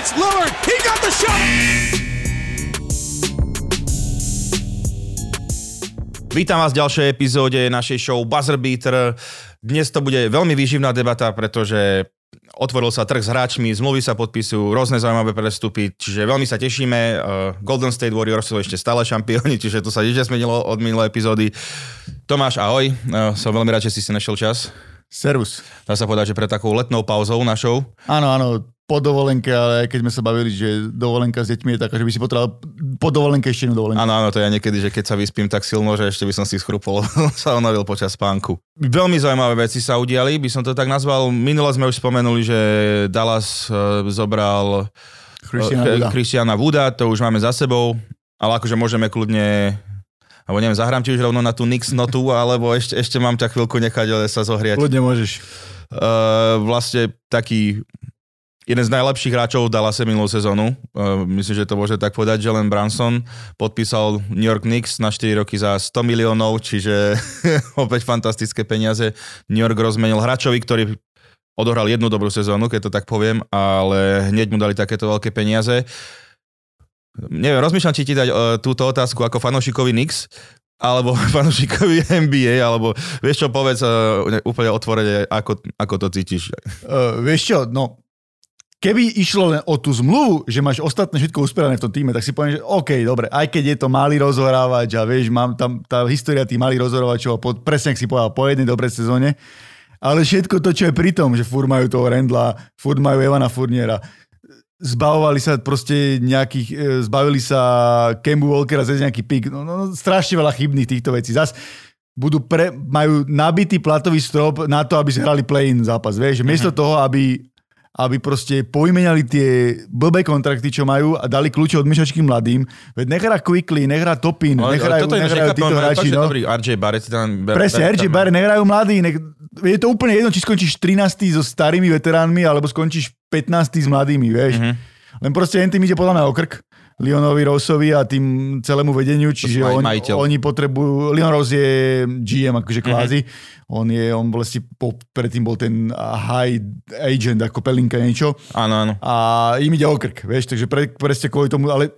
It's Lillard. He got the shot. Vítam vás v ďalšej epizóde našej show Buzzer Beater. Dnes to bude veľmi výživná debata, pretože otvoril sa trh s hráčmi, zmluvy sa podpisujú, rôzne zaujímavé prestupy, čiže veľmi sa tešíme. Uh, Golden State Warriors sú ešte stále šampióni, čiže to sa nič nesmenilo od minulé epizódy. Tomáš, ahoj, uh, som veľmi rád, že si si našiel čas. Servus. Dá sa povedať, že pre takou letnou pauzou našou. Áno, áno, po dovolenke, ale keď sme sa bavili, že dovolenka s deťmi je taká, že by si potreboval po dovolenke ešte jednu dovolenku. Áno, áno, to ja niekedy, že keď sa vyspím tak silno, že ešte by som si schrupol, sa unavil počas spánku. Veľmi zaujímavé veci sa udiali, by som to tak nazval. Minule sme už spomenuli, že Dallas uh, zobral Christiana Christiana Wooda, to už máme za sebou, ale akože môžeme kľudne alebo neviem, zahrám ti už rovno na tú Nix notu, alebo ešte, ešte mám ťa chvíľku nechať ale sa zohriať. Kľudne môžeš. Uh, vlastne taký jeden z najlepších hráčov dala sa minulú sezónu. Uh, myslím, že to môže tak povedať. Jalen Branson podpísal New York Knicks na 4 roky za 100 miliónov, čiže opäť fantastické peniaze. New York rozmenil hráčovi, ktorý odohral jednu dobrú sezónu, keď to tak poviem, ale hneď mu dali takéto veľké peniaze. Neviem, rozmýšľam, či ti dať uh, túto otázku ako fanúšikovi Knicks, alebo fanúšikovi NBA, alebo vieš čo, povedz uh, úplne otvorene, ako, ako to cítiš. Uh, vieš čo, no keby išlo len o tú zmluvu, že máš ostatné všetko usperané v tom týme, tak si poviem, že OK, dobre, aj keď je to malý rozhorávač a vieš, mám tam tá história tých malých rozhorávačov, pod, presne ak si povedal, po jednej dobrej sezóne, ale všetko to, čo je pri tom, že furt majú toho Rendla, furt majú Evana Furniera, zbavovali sa proste nejakých, e, zbavili sa Kembu Walkera cez nejaký pik, no, no, no strašne veľa chybných týchto vecí. Zas budú pre, majú nabitý platový strop na to, aby si hrali play-in zápas, vieš, miesto uh-huh. toho, aby aby proste poimenali tie blbé kontrakty, čo majú a dali kľúče od myšačky mladým. Veď nehrá Quickly, nehrá Topin, no, nehrajú, nehrajú títo hráči. No. Dobrý, RJ Barrett tam... Presne, RJ Barrett, nehrajú mladí. Ne, je to úplne jedno, či skončíš 13. so starými veteránmi, alebo skončíš 15. s mladými, vieš. Mm-hmm. Len proste jen tým ide podľa mňa o krk. Leonovi Roseovi a tým celému vedeniu, čiže on, oni potrebujú, Leon Rose je GM akože kvázi, mm-hmm. on je, on vlastne po, predtým bol ten high agent ako Pelinka niečo. Áno, áno. A im ide o krk, vieš, takže pre, presne kvôli tomu, ale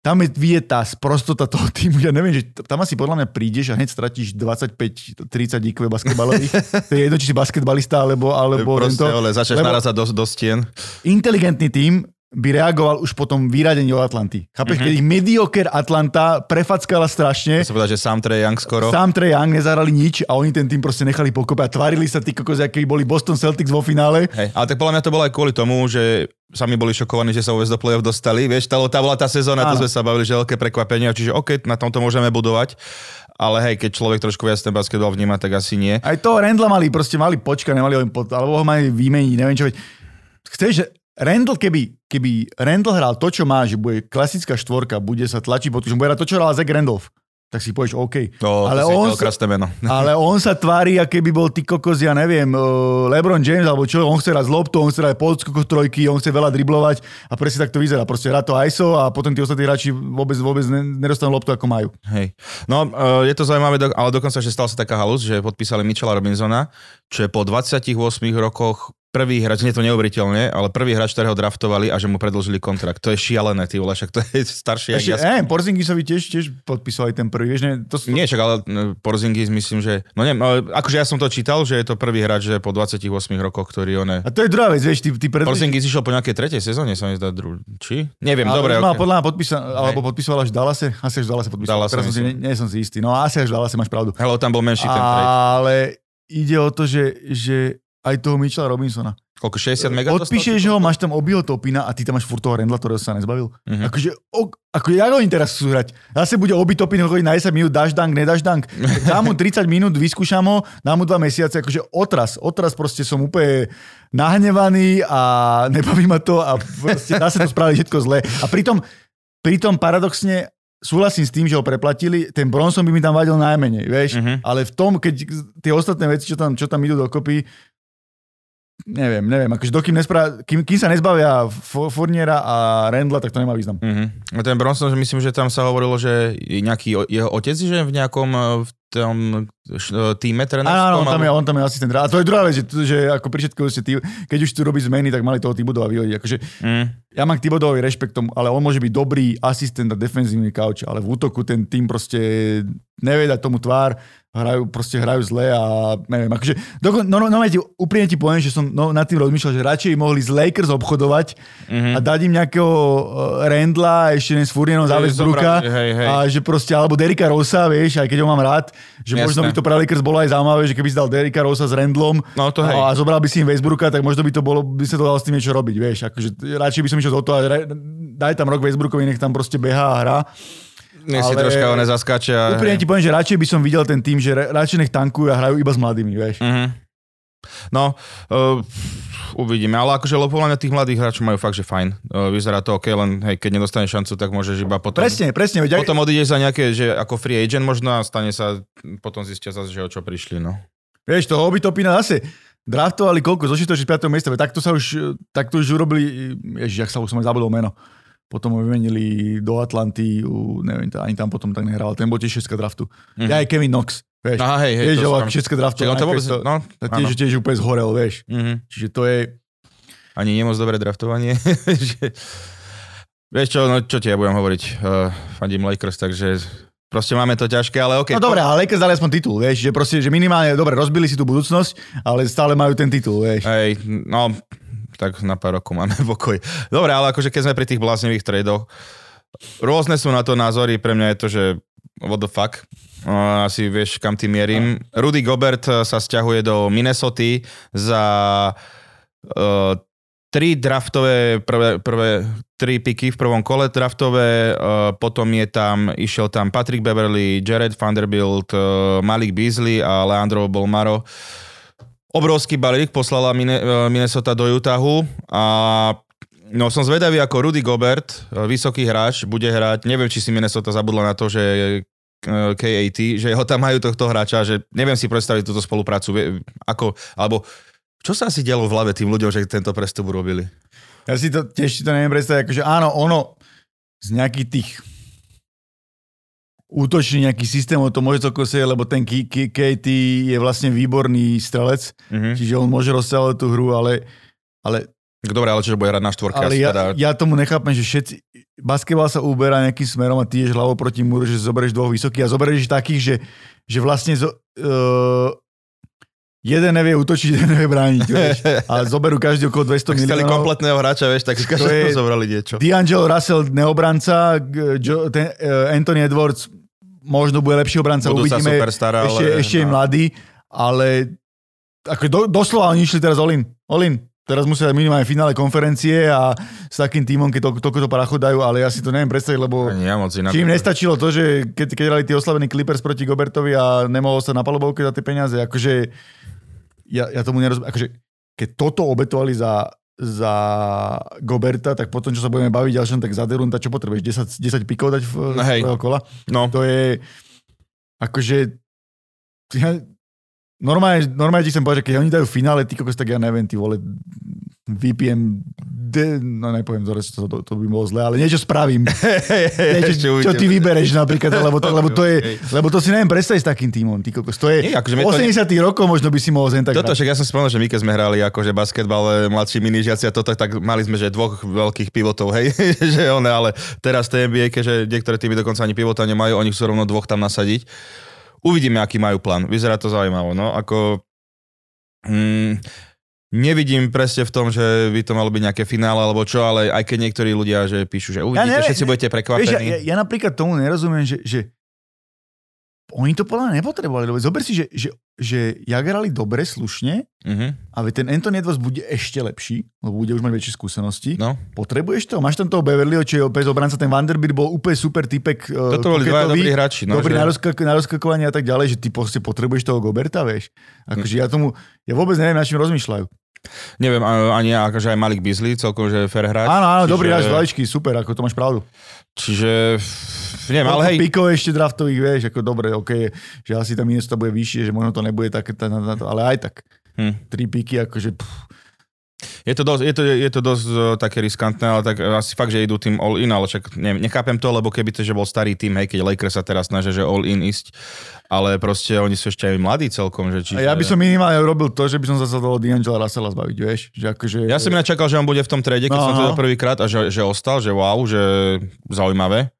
tam je vie tá sprostota toho týmu, ja neviem, že tam asi podľa mňa prídeš a hneď stratíš 25-30 IQ basketbalových. to je jedno, či si basketbalista, alebo, alebo Proste, tento. Ale začneš narazať do, do stien. Inteligentný tým by reagoval už po tom vyradení od Atlanty. Chápeš, mm-hmm. keď ich medioker Atlanta prefackala strašne. To sa povedať, že sám Trey Young skoro. Sám Trey Young nezahrali nič a oni ten tým proste nechali pokope a tvarili sa tí kokos, akí boli Boston Celtics vo finále. Hej, ale tak podľa mňa to bolo aj kvôli tomu, že sami boli šokovaní, že sa vôbec do play-off dostali. Vieš, tá, tá bola tá sezóna, to sme sa bavili, že veľké prekvapenie, čiže OK, na tomto môžeme budovať. Ale hej, keď človek trošku viac ten basketbal vníma, tak asi nie. Aj to Rendla mali, proste mali počka, nemali ho pod, alebo ho mali vymeniť, neviem čo. Chceš, Randall, keby, keby Randall hral to, čo má, že bude klasická štvorka, bude sa tlačiť pod že bude hrať to, čo hral Zach Randolph, tak si povieš OK. No, ale, on sa, meno. ale on sa tvári, aké by bol ty kokos, ja neviem, uh, LeBron James, alebo čo, on chce hrať z loptu, on chce hrať podskoko trojky, on chce veľa driblovať a presne tak to vyzerá. Proste hrá to ISO a potom tí ostatní hráči vôbec, vôbec nedostanú loptu, ako majú. Hej. No, uh, je to zaujímavé, ale dokonca, že stala sa taká halus, že podpísali Mitchella Robinsona, čo je po 28 rokoch prvý hráč, nie to neuveriteľne, ale prvý hráč, ktorého draftovali a že mu predlžili kontrakt. To je šialené, ty vole, však to je staršie. Ešte, ja... Eh, Porzingisovi tiež, tiež podpísal aj ten prvý, vieš, ne, to sú... Nie, však ale no, Porzingis myslím, že, no neviem, akože ja som to čítal, že je to prvý hráč, že po 28 rokoch, ktorý on je... A to je druhá vec, vieš, ty, ty pred... Porzingis išiel po nejakej tretej sezóne, sa mi zdá, dru... či? Neviem, ale dobre. Mal okay. podľa mňa podpísal, alebo podpísal až Dallase, asi až Dallase podpísal. Dallas, Teraz som si, nie, nie, som si istý, no asi až Dallase máš pravdu. Hello, tam bol menší ten trade. Ale ide o to, že, že aj toho Mitchella Robinsona. Koľko, 60 mega? Odpíšeš ho, máš tam obiho Topina a ty tam máš furt toho Rendla, ktorého sa nezbavil. Uh-huh. Akože, o, ako ja oni teraz chcú hrať. Zase bude obi Topin chodiť na 10 minút, dáš dank, nedáš dank. Dám mu 30 minút, vyskúšam ho, dám mu 2 mesiace, akože otras, otras proste som úplne nahnevaný a nebaví ma to a proste zase to spravili všetko zle. A pritom, pritom paradoxne súhlasím s tým, že ho preplatili, ten Bronson by mi tam vadil najmenej, vieš, uh-huh. ale v tom, keď tie ostatné veci, čo tam, čo tam idú dokopy, neviem, neviem, akože dokým nespra- kým, kým sa nezbavia Fourniera a Rendla, tak to nemá význam. Mm-hmm. Ten Bronson, že myslím, že tam sa hovorilo, že nejaký jeho otec, že v nejakom e, v tom š- týme Áno, áno, on trénerskom? tam, je, on tam je asistent. A to je druhá vec, že, že ako pri tí, keď už tu robí zmeny, tak mali toho Tibodova vyhodiť. Akože, Mm. ja mám k Tibodovi rešpekt tomu, ale on môže byť dobrý asistent a defenzívny kauč, ale v útoku ten tým proste nevie dať tomu tvár, hrajú, proste hrajú zle a neviem, akože, dokon, no, no, no, ti, úprimne ti poviem, že som no, nad tým rozmýšľal, že radšej mohli z Lakers obchodovať Mhm. a dať im nejakého uh, Rendla, ešte len s Furienom hej. a že proste, alebo Derika Rosa, vieš, aj keď ho mám rád, že Jasné. možno by to pre Lakers bolo aj zaujímavé, že keby si dal Derika Rosa s Rendlom No to hej. a zobral by si im Westbrooka, tak možno by to bolo, by sa to dalo s tým niečo robiť, vieš, akože radšej by som išiel do toho, a daj tam rok Westbrookovi, nech tam proste behá a hrá. Nech si troška one zaskáče. A... Úprimne ti poviem, že radšej by som videl ten tým, že radšej nech tankujú a hrajú iba s mladými, vieš. Mhm. No, uh, uvidíme. Ale akože podľa mňa tých mladých hráčov majú fakt, že fajn. Uh, vyzerá to OK, len hej, keď nedostane šancu, tak môžeš iba potom... Presne, presne, veď Potom odídeš za nejaké, že ako free agent možno a stane sa, potom zistia zase, že o čo prišli, no. Vieš, toho by Topina zase draftovali koľko? Zo 6. 5. miesta. Takto sa už, takto už urobili, ježiš, jak sa už som aj zabudol meno. Potom ho vymenili do Atlanty, u, neviem, ani tam potom tak nehral. Ten bol tiež 6. draftu. Mhm. Ja aj Kevin Knox, vieš. Aha, hej, hej, som- ho 6. draftu. Čiže on to vôbec, to, no, tiež, áno. tiež úplne zhorel, vieš. Mhm. Čiže to je... Ani nemoc dobré draftovanie. Vieš čo, no čo ti ja budem hovoriť? Uh, fandím Lakers, takže proste máme to ťažké, ale OK. No dobre, ale Lakers dali aspoň titul, vieš, že proste, že minimálne, dobre, rozbili si tú budúcnosť, ale stále majú ten titul, vieš. Hej, no, tak na pár rokov máme pokoj. Dobre, ale akože keď sme pri tých bláznivých tradoch, rôzne sú na to názory, pre mňa je to, že what the fuck, Uh, asi vieš, kam tým mierim. Rudy Gobert uh, sa stiahuje do Minnesota za uh, tri draftové, prvé, prvé tri piky v prvom kole draftové, uh, potom je tam, išiel tam Patrick Beverly, Jared Vanderbilt, uh, Malik Beasley a Leandro Bolmaro. Obrovský balík poslala uh, Minnesota do Utahu a No som zvedavý, ako Rudy Gobert, uh, vysoký hráč, bude hrať, neviem, či si Minnesota zabudla na to, že uh, KAT, že ho tam majú tohto hráča, že neviem si predstaviť túto spoluprácu, ako, alebo čo sa asi dialo v hlave tým ľuďom, že tento prestup urobili? Ja si to tiež si to neviem predstaviť, akože áno, ono z nejakých tých útočný nejaký systém, to môže celkom sedieť, lebo ten KT je vlastne výborný strelec, Mhm. čiže on môže rozsiahnuť tú hru, ale, ale, Dobre, ale čiže bude hrať na štvorke. ale ja, teda... ja tomu nechápem, že všetci, basketbal sa uberá nejakým smerom a ty ješ hlavou proti múru, že zoberieš dvoch vysokých a zoberieš takých, že, že vlastne zo, uh, jeden nevie útočiť, jeden nevie brániť. Vieš. A zoberú každý okolo 200 Tak chceli miliónov. kompletného hráča, vieš, tak každého zobrali niečo. D'Angelo Russell, neobranca, Jo- ten, uh, Anthony Edwards možno bude lepší obranca, Budúca uvidíme. superstar, ale... ešte, ešte je no. mladý, ale ako do, doslova oni išli teraz Olin. Olin. Teraz musia minimálne finále konferencie a s takým tímom, keď to, toľko to prachu dajú, ale ja si to neviem predstaviť, lebo ja moc inak. či im nestačilo to, že keď, keď dali tí oslavení Clippers proti Gobertovi a nemohol sa na palubovke za tie peniaze, akože ja, ja tomu nerozumiem, akože keď toto obetovali za, za Goberta, tak potom, čo sa budeme baviť ďalšom, tak za Derunta, čo potrebuješ? 10, 10 pikov dať v, No hej. kola? No, To je, akože, ja, normálne, normálne ti chcem povedať, že keď oni dajú finále, ty kokos, tak ja neviem, ty vole, VPN, de, no nepoviem, to, to, to, to by bolo zle, ale niečo spravím. Niečo, čo ty vybereš napríklad, lebo to, lebo to je, lebo to si neviem predstaviť s takým tímom, ty kokos. To je Nie, akože mne to 80 rokov možno by si mohol zen tak Toto, však ja som spomenul, že my keď sme hrali akože basketbal, e, mladší minižiaci a toto, tak mali sme, že dvoch veľkých pivotov, hej, že one, ale teraz tej NBA, že niektoré týmy dokonca ani pivota nemajú, oni chcú rovno dvoch tam nasadiť. Uvidíme, aký majú plán. Vyzerá to zaujímavo, no, ako... Mm, nevidím presne v tom, že by to malo byť nejaké finále alebo čo, ale aj keď niektorí ľudia, že píšu, že uvidíte, neviem, všetci ne- budete Vieš, ja, prekvapení. ja, ja, napríklad tomu nerozumiem, že, že oni to podľa nepotrebovali, lebo zober si, že, že, že jak hrali dobre, slušne, Mhm, a veď ten Anthony Edwards bude ešte lepší, lebo bude už mať väčšie skúsenosti. no. Potrebuješ to? Máš tam toho Beverlyho, čo je opäť obranca, ten Vanderbilt bol úplne super typek. eh, Toto boli dva dobrí hráči. No, dobrý že... na, rozkak- na rozkakovanie a tak ďalej, že ty proste potrebuješ toho Goberta, vieš. Akože ja tomu, ja vôbec neviem, na čím rozmýšľajú. Neviem, ani ja, akože aj Malik Beasley, celkom, že fair hráč. Áno, áno, Čiže- dobrý hráč, dvajčky, super, ako to máš pravdu. Čiže, neviem, ale hej, Pikov ešte draftových, vieš, ako dobre, OK, že asi tam Minnesota bude vyššie, že možno to nebude také, tá- tá- tá- ale aj tak. Hm. Tri piky, akože... Pff, Je to dosť, je to, je to dosť uh, také riskantné, ale tak asi fakt, že idú tým all in, ale však ne, nechápem to, lebo keby to, že bol starý tým, hej, keď Lakers sa teraz snažia, že all in ísť, ale proste oni sú ešte aj mladí celkom, že čiže... A ja by som minimálne robil to, že by som sa dalo D'Angela Russella zbaviť, vieš? Že akože... Ja som ináč čakal, že on bude v tom trade, keď No, som to no. prvýkrát a že, že ostal, že wow, že zaujímavé.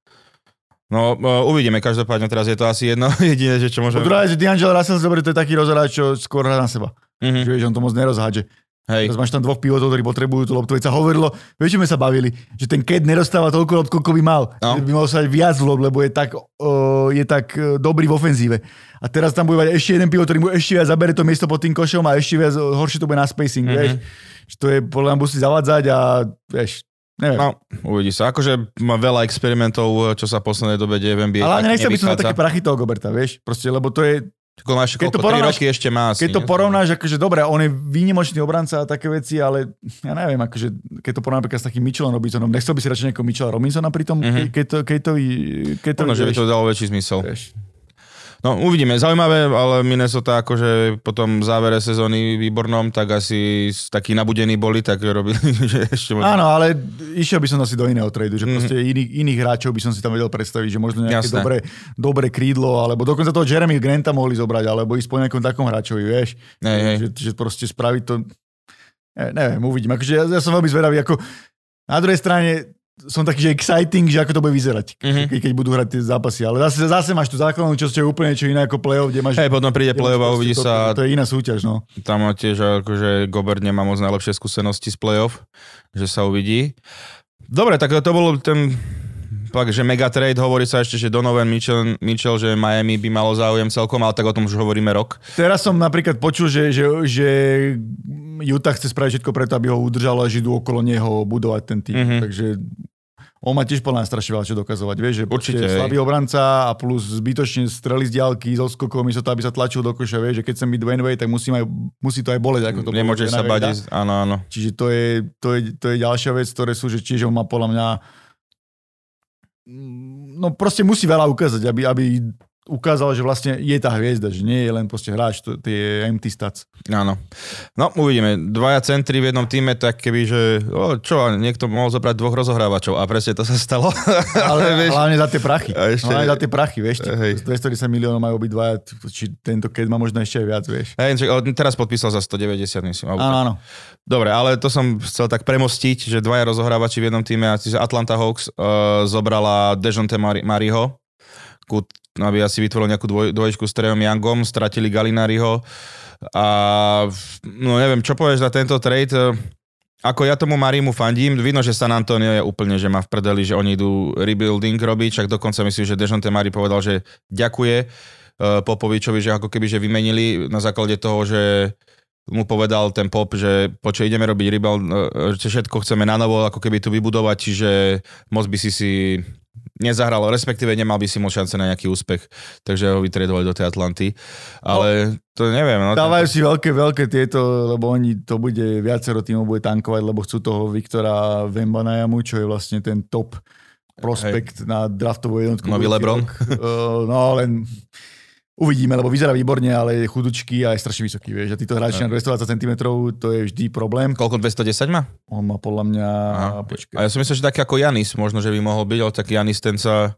No, uh, uvidíme, každopádne teraz je to asi jedno jediné, že čo Po môžeme... druhé, že D'Angelo Russell, dobre, to je taký rozhráč, čo skôr hrá na seba. Mhm. Že vieš, on to moc nerozhádže. Hej, Teraz máš tam dvoch pivotov, ktorí potrebujú tú loptu. Veď sa hovorilo, vieš, sme sa bavili, že ten Ked nedostáva toľko lopt, koľko by mal. No. By mal sa aj viac lopt, lebo je tak, uh, je tak uh, dobrý v ofenzíve. A teraz tam bude mať ešte jeden pivot, ktorý mu ešte viac zabere to miesto pod tým košom a ešte viac, uh, horšie to bude na spacing, Mhm. vieš. Že to je, podľa mňa musí zavádzať a vieš, neviem. no, uvidí sa. Akože má veľa experimentov, čo sa v poslednej dobe deje v NBA. Ale nechcel by som na také prachy toho Goberta, vieš. Proste, lebo to je, Máš, Keď to koľko, 3 porovnáš- roky ešte má asi. keď to porovnáš, akože dobre, on je výnimočný obranca a také veci, ale ja neviem, akože keď to porovnáš napríklad s takým Mitchellom Robinsonom, nechcel by si radšej nejakého Mitchella Robinsona pri tom, Mhm. mm-hmm. keď to, keď to, keď to, Možno, že by vieš, to dalo väčší zmysel. vieš. No uvidíme, zaujímavé, ale Minnesota akože po tom závere sezóny výbornom, tak asi takí nabudení boli, tak robili, že ešte možno... Áno, ale išiel by som asi do iného tradu, že Mhm. proste iných, iných hráčov by som si tam vedel predstaviť, že možno nejaké Jasné. dobré, dobré krídlo, alebo dokonca toho Jeremy Granta mohli zobrať, alebo ísť po nejakom takom hráčovi, vieš. Hej, hej. Že, že proste spraviť to... Ne, neviem, uvidím. Akože ja, ja som veľmi zvedavý, ako na druhej strane som taký, že exciting, že ako to bude vyzerať, Mhm. keď, keď budú hrať tie zápasy. Ale zase, zase máš tú základnú časť, čo je úplne niečo iné ako play-off, kde máš... Hej, potom príde play-off a uvidí to, sa, To, to je iná súťaž, no. tam tiež akože Gobert nemá moc najlepšie skúsenosti z play-off, že sa uvidí. Dobre, tak to bol ten fakt, že mega trade, hovorí sa ešte, že Donovan Mitchell, Mitchell, že Miami by malo záujem celkom, ale tak o tom už hovoríme rok. Teraz som napríklad počul, že, že, že Utah chce spraviť všetko preto, aby ho udržalo a že idú okolo neho budovať ten tým. Mhm. Mm-hmm. Takže on má tiež podľa mňa strašne veľa čo dokazovať. Vieš, že Určite, proste hej. slabý obranca a plus zbytočne strely z diálky, zo skokov, místo to, aby sa tlačil do koša. Vieš, že keď chcem byť Dwayne tak musí, aj, musí to aj boleť. Ako to Nemôžeš bolo sa bať, áno, áno. Čiže to je, to, je, to je ďalšia vec, ktoré sú, že čiže on má podľa mňa no proste musí veľa ukázať, aby, aby ukázal, že vlastne je tá hviezda, že nie je len proste hráč, to, tie empty stats. Áno. No, uvidíme. Dvaja centri v jednom týme, tak keby, že o, čo, niekto mohol zobrať dvoch rozohrávačov a presne to sa stalo. Ale vieš, hlavne za tie prachy. A ešte- Hlavne za tie prachy, vieš. Hej. 210 miliónov majú byť dvaja, či tento keď má možno ešte aj viac, vieš. Hej, teraz podpísal za 190, myslím. Áno, áno. Dobre, ale to som chcel tak premostiť, že dvaja rozohrávači v jednom týme, Atlanta Hawks uh, zobrala Dejonte Mari- Mariho, ku, aby asi vytvoril nejakú dvoj, dvoječku s Trejom Youngom, stratili Galinariho a no neviem, čo povieš za tento trade? Ako ja tomu Marimu fandím, vidno, že San Antonio je úplne, že má v prdeli, že oni idú rebuilding robiť, však dokonca myslím, že Dejonte Mari povedal, že ďakuje eh, Popovičovi, že ako keby, že vymenili na základe toho, že mu povedal ten pop, že počo ideme robiť rebuild, eh, že všetko chceme na novo, ako keby tu vybudovať, čiže moc by si si nezahral, respektíve nemal by si moc šance na nejaký úspech, takže ho vytredovali do tej Atlanty. Ale to neviem. No, Dávajú si veľké, veľké tieto, lebo oni to bude, viacero týmov bude tankovať, lebo chcú toho Viktora Vembanajamu, čo je vlastne ten top prospekt na draftovú jednotku. Nový LeBron. Uh, no len uvidíme, lebo vyzerá výborne, ale je chudučký a je strašne vysoký. Vieš. A títo hráči na 220 cm, to je vždy problém. Koľko 210 má? On má podľa mňa... Aha. A ja som myslel, že taký ako Janis, možno, že by mohol byť, ale taký Janis ten sa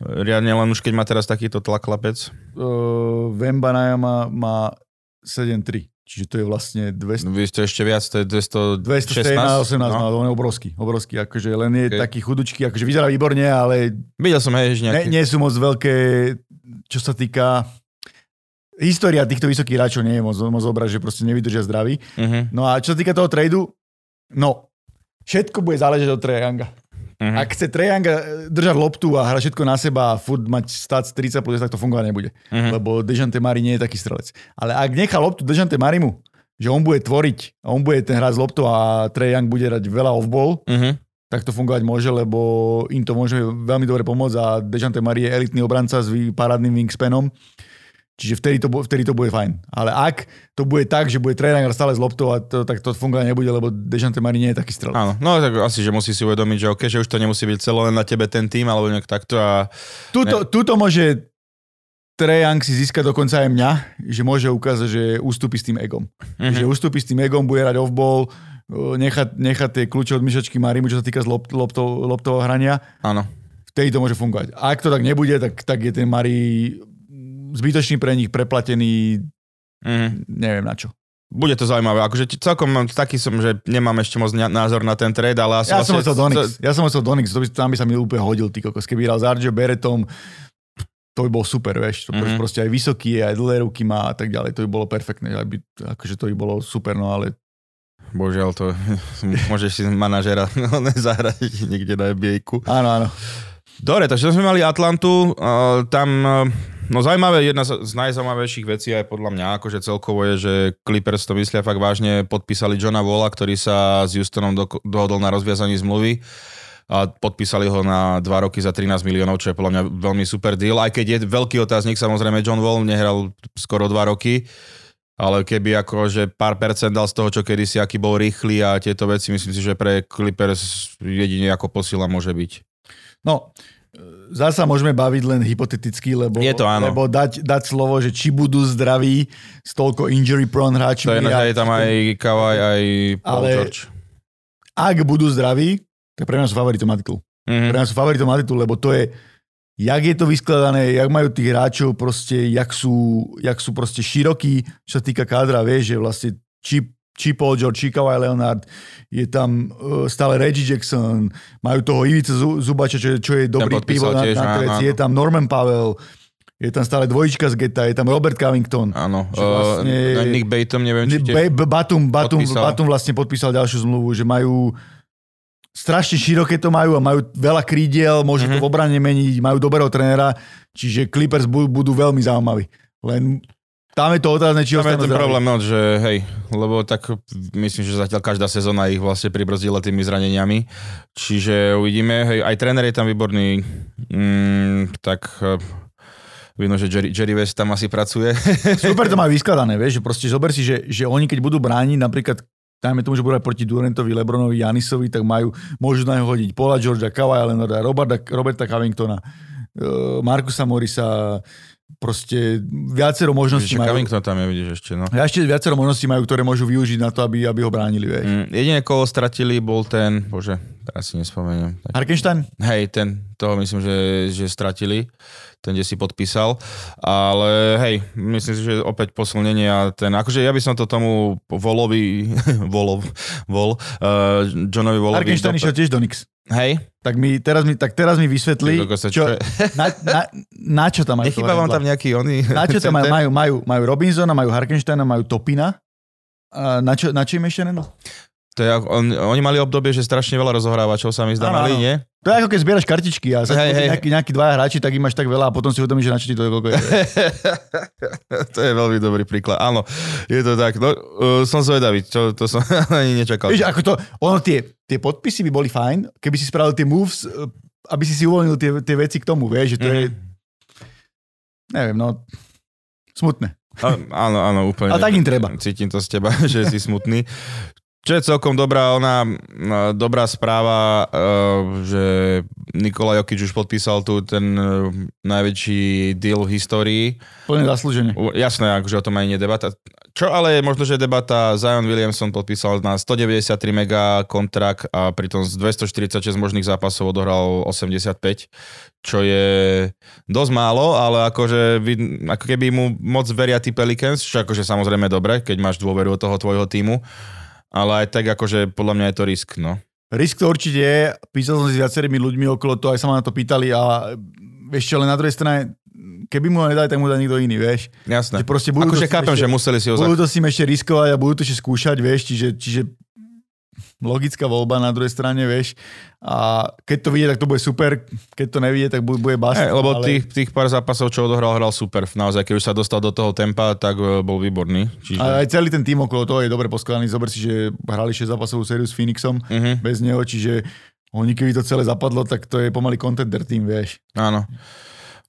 riadne len už keď má teraz takýto tlak chlapec. Uh, Vembanajama má 7-3. Čiže to je vlastne 200, Vy ste ešte viac, to je 216. 216 na 18, no. no. on je obrovský, obrovský, akože len je Okay. taký chudučký, akože vyzerá výborne, ale Videl som, hej, že ne, nejaký... nie sú moc veľké, čo sa týka história týchto vysokých hráčov nie je moc, moc dobrá, že proste nevydržia zdraví. Uh-huh, No a čo sa týka toho tradu, no, všetko bude záležať od Trae Younga. uh-huh. Ak chce Trae Younga eh, držať loptu a hrať všetko na seba a furt mať stats 30 plus, tak to fungovať nebude. uh-huh. Lebo Dejante Mari nie je taký strelec. Ale ak nechá loptu Dejante Marimu, že on bude tvoriť a on bude ten hrať z loptou a Trae Young bude dať veľa off-ball, Uh-huh. Tak to fungovať môže, lebo im to môže veľmi dobre pomôcť a Dejante Mari je elitný obranca s parádnym wingspanom. Čiže vtedy to, vtedy to bude fajn. Ale ak to bude tak, že bude tréner stále s loptou, a to, tak to fungovať nebude, lebo Dejante Mari nie je taký strelec. Áno, no tak asi, že musí si uvedomiť, že, okay, že už to nemusí byť celé len na tebe ten tým, alebo nejak takto a Tuto, tuto môže Trae Young si získať dokonca aj mňa, že môže ukázať, že ústupí s tým egom. Mhm. Že ústupí s tým egom, bude hrať off-ball, nechať, nechať tie kľúče od myšačky Marimu, čo sa týka z lopt, loptov, loptového hrania, Áno. vtedy to môže fungovať. A ak to tak nebude, tak, tak je ten Mari zbytočný pre nich, preplatený, Mhm. neviem na čo. Bude to zaujímavé. Akože celkom taký som, že nemám ešte moc názor na ten trade, ale Ja som vlastne- Donix. Ja som chcel Donix, to by, tam by sa mi úplne hodil, ty kokos. Keby hral s Beretom, to by bol super, vieš. To Mhm. mm-hmm. proste aj vysoký, aj dlhé ruky má a tak ďalej. To by bolo perfektné. Aby, akože to by bolo super, no ale Božiaľ, to môžeš si manažera zahrať niekde na NBA-ku. áno, áno. Dobre, takže sme mali Atlantu, uh, tam, uh, no zaujímavé, jedna z z najzaujímavejších vecí aj podľa mňa, akože celkovo je, že Clippers to myslia fakt vážne, podpísali Johna Walla, ktorý sa s Houstonom do, dohodol na rozviazaní zmluvy a podpísali ho na 2 roky za 13 miliónov, čo je podľa mňa veľmi super deal, aj keď je veľký otáznik, samozrejme John Wall nehral skoro 2 roky, ale keby akože pár percent dal z toho, čo kedysi, aký bol rýchly a tieto veci, myslím si, že pre Clippers jedine ako posila môže byť. No, zasa môžeme baviť len hypoteticky, lebo, Je to áno. lebo dať, dať slovo, že či budú zdraví s toľko injury prone hráčmi. To je, a- je tam aj Kawhi, aj Paul Ale- George. Ak budú zdraví, tak pre mňa sú favoritom na titul. Mhm. Pre mňa sú favoritom na titul, lebo to je, jak je to vyskladané, jak majú tých hráčov, proste, jak sú, jak sú proste širokí, čo sa týka kádra, vieš, že vlastne či, či Paul George, či Kawhi Leonard, je tam uh, stále Reggie Jackson, majú toho Ivica Zu- Zubača, čo, je- čo je dobrý pivot na, tiež, na áno, áno. je tam Norman Powell, je tam stále dvojička z Geta, je tam Robert Covington. Áno. Čo vlastne- Uh, Nick Batum, neviem, či Batum, Batum, podpísal. Batum vlastne podpísal ďalšiu zmluvu, že majú strašne široké to majú a majú veľa krídiel, môže Mhm. to v obrane meniť, majú dobrého trénera, čiže Clippers budú, veľmi zaujímaví. Len tam je to otázne, či Tam je ten zdraví. problém, no, že hej, lebo tak myslím, že zatiaľ každá sezóna ich vlastne pribrzdila tými zraneniami. Čiže uvidíme, hej, aj tréner je tam výborný, mm, tak eh, vidno, že Jerry, Jerry West tam asi pracuje. Super to majú vyskladané, vieš, že proste zober si, že, že oni keď budú brániť napríklad dajme tomu, že budú proti Durantovi, Lebronovi, Janisovi, tak majú, môžu na neho hodiť Paula Georgia, Kawhi Leonarda, Roberta, Roberta Covingtona, uh, Markusa Morisa, proste viacero možností Že majú. Covington tam je, vidíš ešte, no. A ešte viacero možností majú, ktoré môžu využiť na to, aby, aby ho bránili, vieš. Mm, jedine, koho stratili, bol ten, bože, teraz si nespomeniem. Harkenstein? Hej, ten, toho myslím, že, že stratili, ten, kde si podpísal, ale hej, myslím si, že opäť posilnenie a ten, akože ja by som to tomu Volovi, Volov, Vol, uh, Johnovi Volovi... Harkenstein išiel tiež do Nix. Hej, Tak mi, teraz, mi, tak teraz mi vysvetli, čo, na, na, na čo tam majú nechýba vám tam nejaký oný... Na čo tam majú, majú, majú, majú Robinsona, majú Harkensteina, majú Topina. A na čo, na čo im ešte nedal? To je, on, oni mali obdobie, že strašne veľa rozohrávačov sa mi zdá mali, nie? To je ako keď zbieraš kartičky a sa Hej, hej. nejaký, nejaký dvaja hráči, tak im máš tak veľa a potom si uvedomíš, že na čo ti to koľko je. to je veľmi dobrý príklad. Áno, je to tak. No, uh, som zvedavý, čo, to som ani nečakal. Vieš, ako to, ono tie, tie podpisy by boli fajn, keby si spravil tie moves, eh, aby si si uvoľnil tie, tie veci k tomu, vieš, že to je, Mhm. neviem, no, smutné. A, áno, áno, úplne. Ale tak im treba. Cítim to z teba, že si smutný. Čo je celkom dobrá, ona, dobrá správa, uh, že Nikola Jokic už podpísal tu ten uh, najväčší deal v histórii. Plne zaslúžene. U- Jasné, akože o tom aj nie je debata. Čo ale je možno, že debata, Zion Williamson podpísal na 193 mega kontrakt a pritom z 246 možných zápasov odohral 85, čo je dosť málo, ale akože vid- ako keby mu moc veria tí Pelicans, čo akože samozrejme dobre, keď máš dôveru od toho tvojho týmu, ale aj tak akože podľa mňa je to risk, no. Risk to určite je, písal som si s viacerými ľuďmi okolo toho, aj sa ma na to pýtali a čo, ale na druhej strane, keby mu ho nedali, tak mu dá niekto iný, vieš. Jasné. Že proste budú Akože chápem, ešte- že museli si ho Budú to s tým ešte riskovať a budú to ešte skúšať, vieš, čiže, čiže logická voľba na druhej strane, vieš. A keď to vidie, tak to bude super, keď to nevidie, tak bude, bast. Hey, lebo ale... tých, tých pár zápasov, čo odohral, hral super. Naozaj, keď už sa dostal do toho tempa, tak e, bol výborný. Čiže... Ale aj celý ten tým okolo toho je dobre poskladaný. Zober si, že hrali 6 zápasovú sériu s Phoenixom Mhm, bez neho, čiže oni keby to celé zapadlo, tak to je pomaly contender tým, vieš. áno.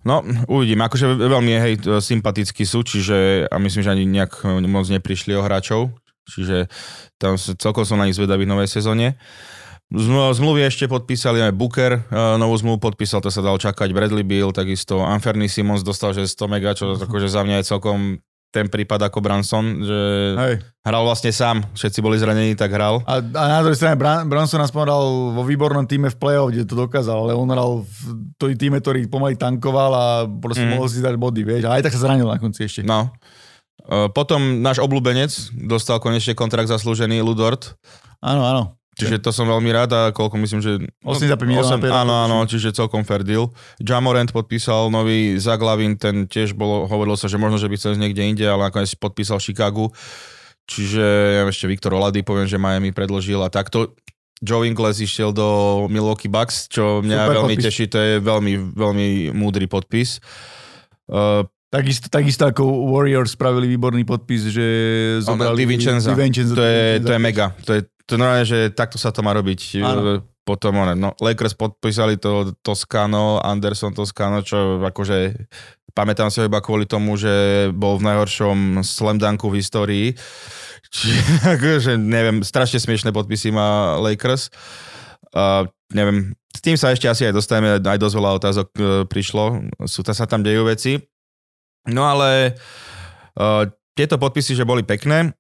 No, uvidím. Akože veľmi hej, sympatickí sú, čiže a myslím, že ani nejak e, moc neprišli o hráčov. Čiže tam celkom som na nich zvedavý v novej sezóne. Zm- Zmluvy ešte podpísali aj Booker, e, novú zmluvu podpísal, to sa dal čakať, Bradley Bill, takisto Anferny Simons dostal, že 100 mega, čo akože za mňa je celkom ten prípad ako Branson, že Hej. hral vlastne sám, všetci boli zranení, tak hral. A, a na druhej strane Bran, Branson aspoň hral vo výbornom týme v play-off, kde to dokázal, ale on hral v tom týme, ktorý pomaly tankoval a proste mm. mohol si dať body, vieš. A aj tak sa zranil na konci ešte. No. E, Potom náš obľúbenec dostal konečne kontrakt zaslúžený, Ludort. Áno, áno. Čiže to som veľmi rád a koľko myslím, že... 85 miliónov Áno, áno, čiže celkom fair deal. Jamorant podpísal nový Zaglavin, ten tiež bolo, hovorilo sa, že možno, že by chcel niekde inde, ale nakoniec podpísal Chicago. Čiže ja ešte Viktor Olady poviem, že Miami predložil a takto. Joe Ingles išiel do Milwaukee Bucks, čo mňa Super veľmi podpis. teší, to je veľmi, veľmi múdry podpis. Uh, Takisto, takisto ako Warriors spravili výborný podpis, že zobrali Divincenza. Divincenza. To je, to je mega. To je, to je normálne, že takto sa to má robiť. Áno. Potom, one, no, Lakers podpísali to Toscano, Anderson Toscano, čo akože pamätám si ho iba kvôli tomu, že bol v najhoršom slam dunku v histórii. Čiže, akože, neviem, strašne smiešné podpisy má Lakers. Uh, neviem, s tým sa ešte asi aj dostaneme, aj dosť veľa otázok uh, prišlo, sú ta, sa tam dejú veci. No ale uh, tieto podpisy, že boli pekné,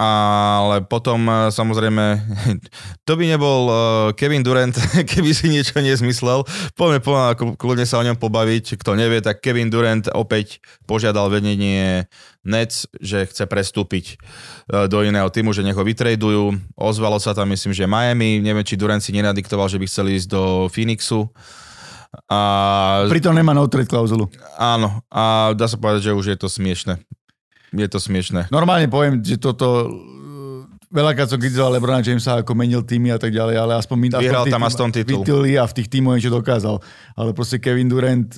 ale potom uh, samozrejme, to by nebol uh, Kevin Durant, keby si niečo nezmyslel. Poďme, poďme ako kľudne sa o ňom pobaviť. Kto nevie, tak Kevin Durant opäť požiadal vedenie Nets, že chce prestúpiť do iného týmu, že nech ho vytradujú. Ozvalo sa tam, myslím, že Miami. Neviem, či Durant si nenadiktoval, že by chceli ísť do Phoenixu. A Pritom nemá no trade klauzulu. Áno, a dá sa povedať, že už je to smiešne. Je to smiešne. Normálne poviem, že toto uh, veľakrát som kritizoval Lebrona Jamesa, ako menil týmy a tak ďalej, ale aspoň, aspoň Vyhral tam aspoň titul. a v tých tímoch niečo dokázal. Ale proste Kevin Durant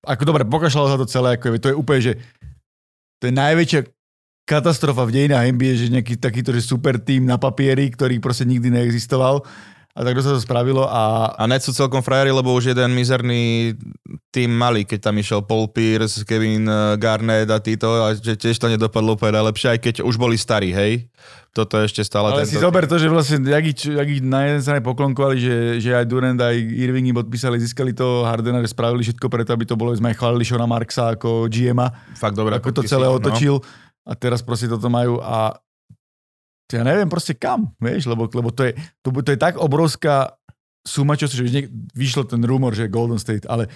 ako dobre, pokašľalo sa to celé, ako je, to je úplne, že to je najväčšia katastrofa v dejinách NBA, že nejaký takýto že super tým na papieri, ktorý proste nikdy neexistoval. A takto sa to spravilo a A net sú celkom frajeri, lebo už jeden mizerný tým mali, keď tam išiel Paul Pierce, Kevin eh, Garnett a títo, a že tiež to nedopadlo úplne najlepšie, aj keď už boli starí, hej? Toto ešte stále Ale si zober to, že vlastne, jak ich, jak ich na jeden strane poklonkovali, že, že aj Durant, aj Irving im podpísali, získali to Hardena, že spravili všetko preto, aby to bolo, sme aj chválili Shona Marksa ako GM-a, Fakt dobré ako to podpisy, celé no. otočil a teraz proste toto majú a ja neviem proste kam, vieš, lebo, lebo to, je, to, to je tak obrovská suma, čo že vyšlo ten rumor, že Golden State, ale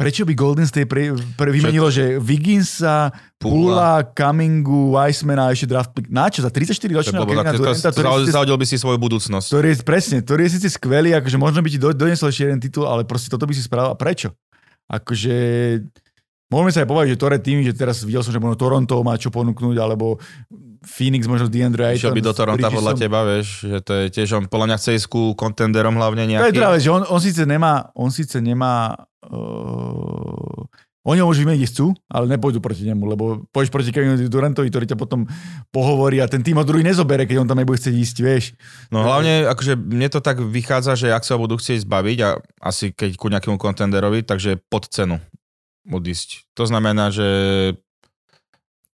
prečo by Golden State pre, pre vymenilo, že Wigginsa, Pula, Cummingu, Weissmana a ešte draft pick. Na čo? Za 34 To ročného Kevina to, Duranta, to, to, zahodil by si svoju budúcnosť. ktorý je presne, ktorý je síce skvelý, akože možno by ti do, donesol ešte jeden titul, ale proste toto by si spravil. A prečo? Akože môžeme sa aj povedať, že ktoré týmy, že teraz videl som, že možno Toronto má čo ponúknuť, alebo Phoenix možno z DeAndre Išiel Ayton. by do s Toronta podľa teba, vieš, že to je tiež, on podľa mňa chce ísť ku kontenderom hlavne To je nejaký. vec, že on, on síce nemá, on síce nemá uh, oni ho môžu vymeniť, chcú, ale nepôjdu proti nemu, lebo pôjdeš proti Kevinu Durantovi, ktorý ťa potom pohovorí a ten tým ho druhý nezobere, keď on tam nebude chcieť ísť, vieš. No hlavne, akože mne to tak vychádza, že ak sa ho budú chcieť zbaviť a asi keď ku nejakému kontenderovi, takže pod cenu odísť. To znamená, že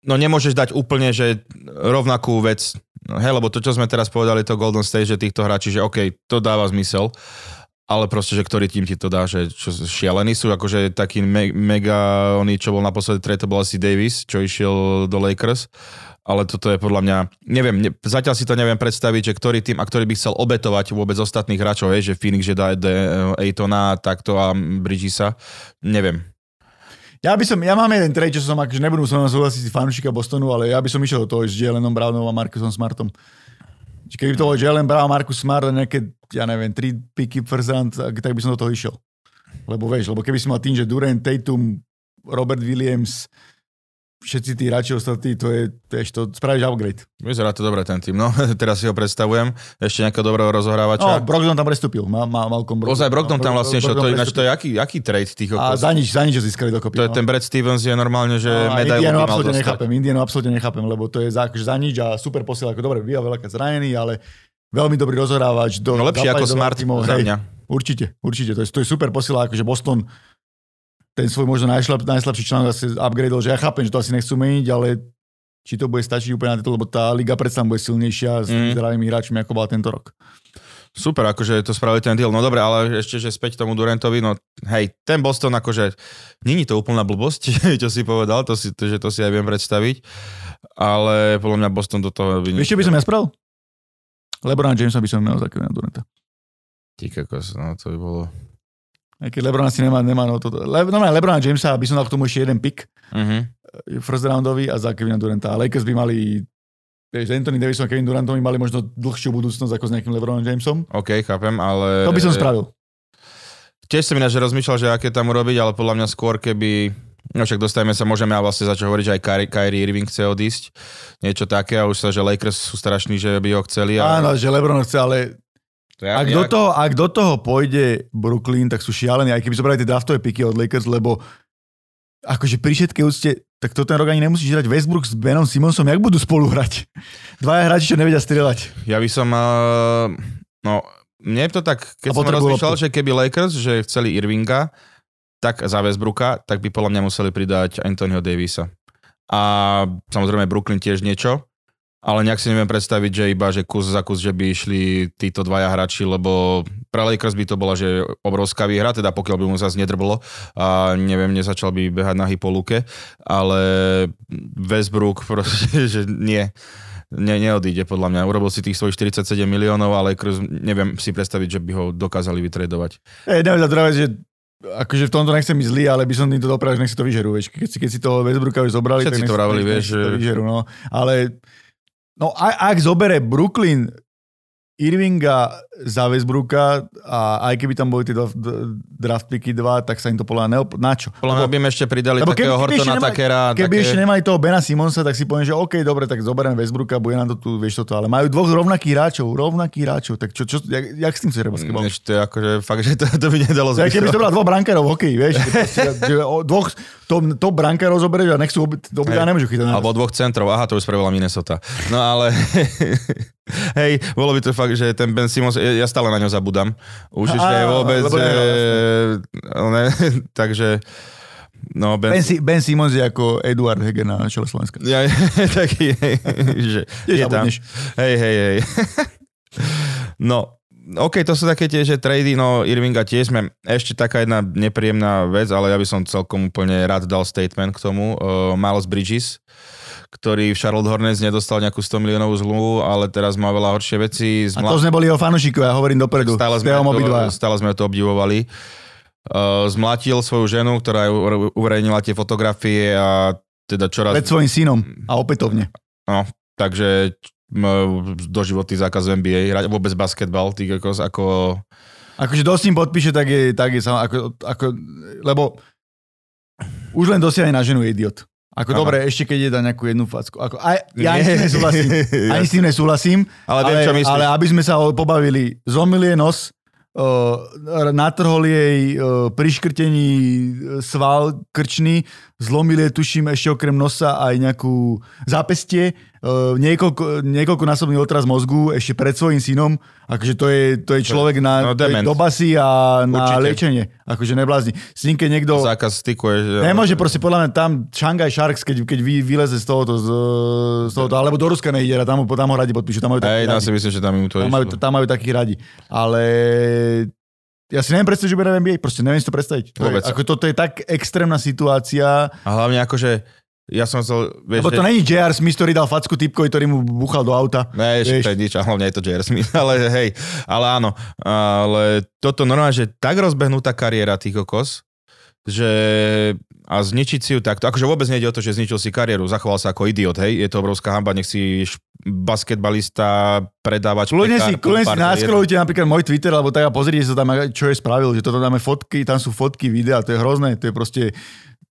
no nemôžeš dať úplne, že rovnakú vec, no, hej, lebo to, čo sme teraz povedali, to Golden State, že týchto hráči, že OK, to dáva zmysel, ale proste, že ktorý tým ti to dá, že čo, šialení sú, akože taký me- mega, oný, čo bol naposledy trade, to bol asi Davis, čo išiel do Lakers, ale toto je podľa mňa, neviem, ne, zatiaľ si to neviem predstaviť, že ktorý tým a ktorý by chcel obetovať vôbec ostatných hráčov, hej, že Phoenix, že dá de, Aytona, takto a Bridgesa, neviem. Ja by som, ja mám jeden trade, čo som, akože nebudú so mnou súhlasiť fanúšika Bostonu, ale ja by som išiel do toho s Jalenom Brownom a Markusom Smartom. Keby to bol Jalen Brown, Marcus Smart a nejaké, ja neviem, tri picky first round, tak by som do toho išiel. Lebo vieš, lebo keby si mal tým, že Durant, Tatum, Robert Williams, všetci tí hráči ostatní, to je, vieš, to spravíš upgrade. Vyzerá to dobre ten tým, no teraz si ho predstavujem, ešte nejakého dobrého No, rozohrávača. Brogdon tam prestúpil, mal, mal, Malcolm Brogdon. Ozaj Brogdon tam vlastne išiel, to ináč to je aký, aký trade tých A okos? za nič, za nič získali dokopy. To je no. ten Brad Stevens je normálne, že No, a medailu Indianu absolútne nechápem, Indianu absolútne nechápem, lebo to je za, akože za nič a super posiela, ako dobre, býva veľakrát zranený, ale veľmi dobrý rozhrávač. Do, No lepšie ako Smart tímov, za hej, mňa. Určite, určite, to je, to je super posiela, akože Boston ten svoj možno najšlap, najslabší článok asi upgradeol, že ja chápem, že to asi nechcú meniť, ale či to bude stačiť úplne na to, lebo tá liga predsa bude silnejšia s Mm. zdravými hráčmi, ako bola tento rok. Super, akože to spravili ten deal. No dobre, ale ešte, že späť tomu Durantovi, no hej, ten Boston akože, není to úplná blbosť, čo si povedal, to si, to, že to si aj viem predstaviť, ale podľa mňa Boston do toho by... Čo by som ja spravil? Lebrona Jamesa by som imel za Kevina Duranta. Ty kokos, no to by bolo... Aj keď Lebron asi nemá, nemá no toto. Le, no, Lebrona Jamesa by som dal k tomu ešte jeden pick, Uh-huh. first roundový a za Kevina Duranta. A Lakers by mali Vieš, Anthony Davisom a Kevin Durantom by mali možno dlhšiu budúcnosť ako s nejakým LeBronom Jamesom. OK, chápem, ale... To by som spravil. Tiež som ináč rozmýšľal, že aké tam urobiť, ale podľa mňa skôr, keby... No však dostajeme sa, môžeme ale vlastne začať hovoriť, že aj Kyrie Irving chce odísť. Niečo také a už sa, že Lakers sú strašní, že by ho chceli. A... Áno, že LeBron chce, ale To ja, ak, do toho, ak do toho pôjde Brooklyn, tak sú šialení, aj keby zobrali tie draftové piky od Lakers, lebo akože pri všetkej úcte, tak to ten rok ani nemusíš hrať Westbrook s Benom Simonsom, jak budú spolu hrať? Dvaja hráči, čo nevedia strieľať. Ja by som... Uh, no, mne to tak, keď som rozmýšľal, že keby Lakers, že chceli Irvinga, tak za Westbrooka, tak by podľa mňa museli pridať Anthonyho Davisa. A samozrejme Brooklyn tiež niečo, ale nejak si neviem predstaviť, že iba, že kus za kus, že by išli títo dvaja hráči, lebo pre Lakers by to bola, že obrovská výhra, teda pokiaľ by mu zase nedrblo a neviem, nezačal by behať na hypolúke, ale Westbrook proste, že nie. Ne, neodíde podľa mňa. Urobil si tých svojich 47 miliónov, ale Lakers neviem si predstaviť, že by ho dokázali vytredovať. Ej, neviem, druhá vec, že akože v tomto nechcem ísť zlý, ale by som im to dopravil, že nech si to vyžerú, vieš. Keď si, keď si toho Westbrooka už zobrali, Všetci tak to nech, vieš, si to že- vyžerú, no. Ale no, ak, ak zobere Brooklyn Irvinga za Westbrooka a aj keby tam boli tie draft picky dva, tak sa im to podľa neop... Na čo? Podľa mňa by im ešte pridali Lebo takého keby- Hortona Takera. Keby také... ešte nemali toho Bena Simonsa, tak si poviem, že OK, dobre, tak zoberiem Westbrooka, bude nám to tu, vieš toto, ale majú dvoch rovnakých hráčov, rovnakých hráčov, tak čo, čo jak, jak s tým chceš basketbal? Ešte akože fakt, že to, to by nedalo To je, keby zmysel. zobral dvoch brankárov v hokeji, vieš, dvoch top, top brankárov zoberieš a nech sú obi, obidva Hej. nemôžu chytať. Alebo dvoch centrov. Aha, to už spravila Minnesota. No ale... Hej, bolo by to fakt, že ten Ben Simmons, ja stále na ňo zabudám. Už ešte vôbec... lebo e, ne, takže... No, Ben, Ben, ben Simons je ako Eduard Heger na čele Slovenska. Ja, taký, hej, že je tam. Hej, hej, hej. No, OK, to sú také tie, že trady, no Irvinga tiež sme, ešte taká jedna nepríjemná vec, ale ja by som celkom úplne rád dal statement k tomu. Uh, Miles Bridges, ktorý v Charlotte Hornets nedostal nejakú 100 miliónovú zmluvu, ale teraz má veľa horšie veci. A to sme boli jeho fanúšikovia, hovorím dopredu. Stále sme, to, stále sme to obdivovali. Uh, zmlatil svoju ženu, ktorá uverejnila tie fotografie a teda čoraz... Pred svojim synom a opätovne. No, takže m, doživotný zákaz NBA, hrať vôbec basketbal, ty kokos, ako... Akože dosť im podpíše, tak je, tak je ako, ako, lebo už len dosiahne na ženu je idiot. Ako Áno. dobre, ešte keď je dá nejakú jednu facku. Ako, aj, ja ani s tým nesúhlasím. Ani s tým nesúhlasím. Ale viem, čo myslíš. ale aby sme sa pobavili, zlomil jej nos, uh, natrhol jej uh, pri škrtení uh, sval krčný, zlomil jej, tuším, ešte okrem nosa aj nejakú zápestie, uh, niekoľko, niekoľkonásobný otraz mozgu ešte pred svojim synom. Akože to je, to je človek na No, je do basy a na Určite. liečenie. Akože neblázni. S ním, keď niekto... Zákaz styku je... že- Nemôže proste podľa mňa tam Shanghai Sharks, keď, keď vy, vyleze z tohoto, z, z tohoto, alebo do Ruska nejde, tam, tam ho radi podpíšu, tam majú radi. si myslím, že tam im to Tam majú, tam majú takých radi. Ale ja si neviem predstaviť, že bude NBA, proste neviem si to predstaviť. Vôbec. ako toto je tak extrémna situácia, A hlavne akože, ja som chcel... Vieš, lebo to že- není J.R. Smith, ktorý dal facku typkovi, ktorý mu buchal do auta. Ne, ešte Vieš. to je nič, a hlavne je to J.R. Smith, ale hej, ale áno, ale toto normálne, že tak rozbehnutá kariéra tých kokos, že a zničiť si ju takto, akože vôbec nejde o to, že zničil si kariéru, zachoval sa ako idiot, hej, je to obrovská hamba, nech si basketbalista, predávač, Kľudne si, kľudne si naskrolujte napríklad môj Twitter, alebo tak a pozrite sa tam, čo je spravil, že toto dáme fotky, tam sú fotky, videa, to je hrozné, to je proste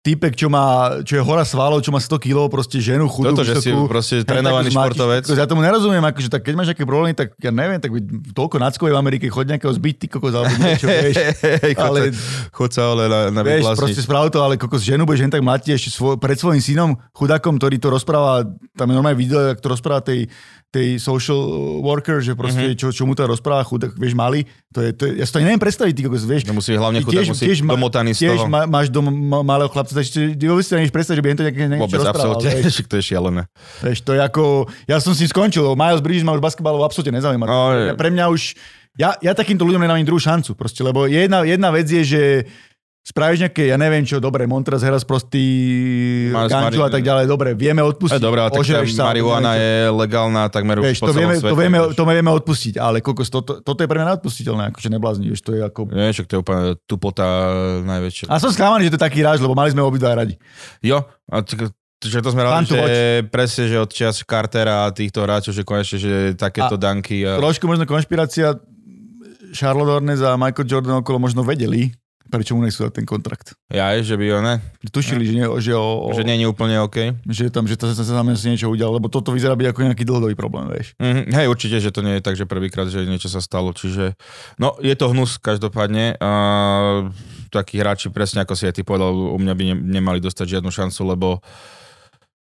týpek, čo má, čo je hora svalov, čo má 100 kg, proste ženu, chudú, Toto, že si vysokú. proste trénovaný zmátiš. športovec. Ja tomu nerozumiem, akože tak keď máš nejaké problémy, tak ja neviem, tak veď toľko nackov v Amerike, choď nejakého zbyť, ty kokos, alebo niečo, vieš. Ale- chod sa ale na, na Vieš, proste sprav to, ale kokos ženu budeš len tak mladí ešte svoj, pred svojim synom, chudákom, ktorý to rozpráva, tam je normálne video, jak to rozpráva tej, tej social worker, že proste, Mhm. mm-hmm. čo, čo mu to rozpráva, chudák, vieš, malý, to je, to je, ja si to ani neviem predstaviť, ty kokos, vieš. No musí hlavne chudák, musí ma- domotaný z tiež toho. ma, máš dom ma, malého chlapca, takže ty vôbec si nevieš predstaviť, že by jen to nejaké, nejaké Vôbec, absolútne, Vieš, to je šialené. vieš, to je ako, ja som si skončil, Miles Bridges ma už basketbalov absolútne nezaujíma. Ja- pre mňa už, Ja, ja takýmto ľuďom nedám druhú šancu, proste, lebo jedna, jedna vec je, že spravíš nejaké, ja neviem čo, dobre, Montrez hera prostý Máš ganču mari- a tak ďalej, dobre, vieme odpustiť. E, Dobre, ale tak ožereš sa, marihuana je legálna takmer už Vieš, po to vieme, svete. to, vieme, vieš. to vieme odpustiť, ale kokos, toto, toto je pre mňa neodpustiteľné, akože neblázni, vieš, to je ako... Nie, však to je úplne tupota najväčšia. A som sklamaný, že to je taký ráž, lebo mali sme obidva radi. Jo, a t- že to sme to že presne, že od čias Cartera a týchto hráčov, že konečne, že takéto A- danky. A... Trošku možno konšpirácia, Charlotte Hornets a Michael Jordan okolo možno vedeli, prečo mu nechcú dať ten kontrakt. Ja, že by ho ne, Tušili, že, nie, že, o, o, že nie je úplne OK. že tam, že to sa asi niečo udialo, lebo toto vyzerá byť ako nejaký dlhodobý problém, vieš. Mhm, hej, určite, že to nie je tak, že prvýkrát, že niečo sa stalo, čiže... No, je to hnus každopádne. A takí hráči, presne ako si aj ty povedal, u mňa by ne, nemali dostať žiadnu šancu, lebo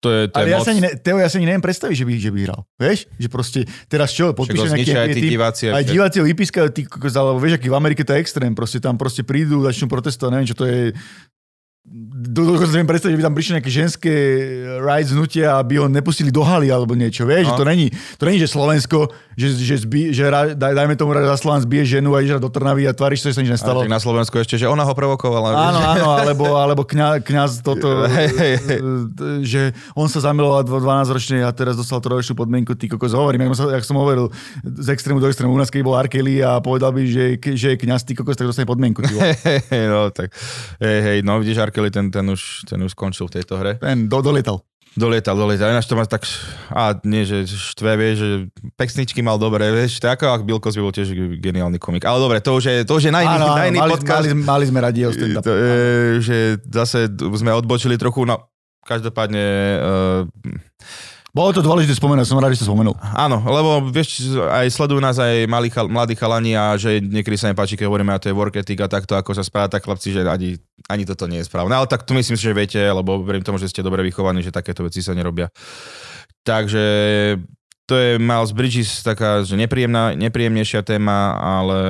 to je, to je Ale ja moc... sa ani, ne, Teo, ja sa ani neviem predstaviť, že by, že by hral. Vieš? Že proste teraz čo, Však ho podpíše nejaký aj tí diváci. aj diváci ho vypískajú, ty alebo vieš, aký v Amerike to je extrém, proste tam proste prídu, začnú protestovať, neviem, čo to je, dokonca si neviem predstaviť, že by tam prišli nejaké ženské rights hnutia, aby ho nepustili do haly alebo niečo, vieš, No. že to není, to není, že Slovensko, že, že, zbi, že ra, daj, dajme tomu raz za Slován zbije ženu a ideš do Trnavy a tváriš sa, že sa nič Ale nestalo. tak na Slovensku ešte, že ona ho provokovala. Áno, vieš. áno, alebo, alebo kňa, kňaz toto, hej, hej. e, že on sa zamiloval vo 12 ročnej a teraz dostal trojročnú podmienku, ty kokos, hovorím, jak, som, jak som hovoril, z extrému do extrému, u nás keď bol R. Kelly a povedal by, že, že je kňaz, ty kokos, tak dostane podmienku. Vole. Hej, no tak, hej, hej, no vidíš, Arkeli, ten, ten, už, ten už skončil v tejto hre. Ten do, dolietal. Dolietal, dolietal. Ináč to má tak, a nie, že štve, vieš, že pesničky mal dobre, vieš, je ako ak Bill Cosby bol tiež geniálny komik. Ale dobre, to už je, to už je na iný, Áno, na iný mali, podcast. mali, mali, sme radi jeho je, že zase sme odbočili trochu, no každopádne, uh, Bolo to dôležité spomenúť, som rád, že si to spomenul. áno, lebo vieš, aj sledujú nás aj malí, mladí chalani a že niekedy sa mi páči, keď hovoríme, a to je work ethic a takto, ako sa správa, tak chlapci, že ani, ani toto nie je správne. Ale tak tu myslím si, že viete, lebo verím tomu, že ste dobre vychovaní, že takéto veci sa nerobia. Takže to je Miles Bridges, taká že nepríjemná, nepríjemnejšia téma, ale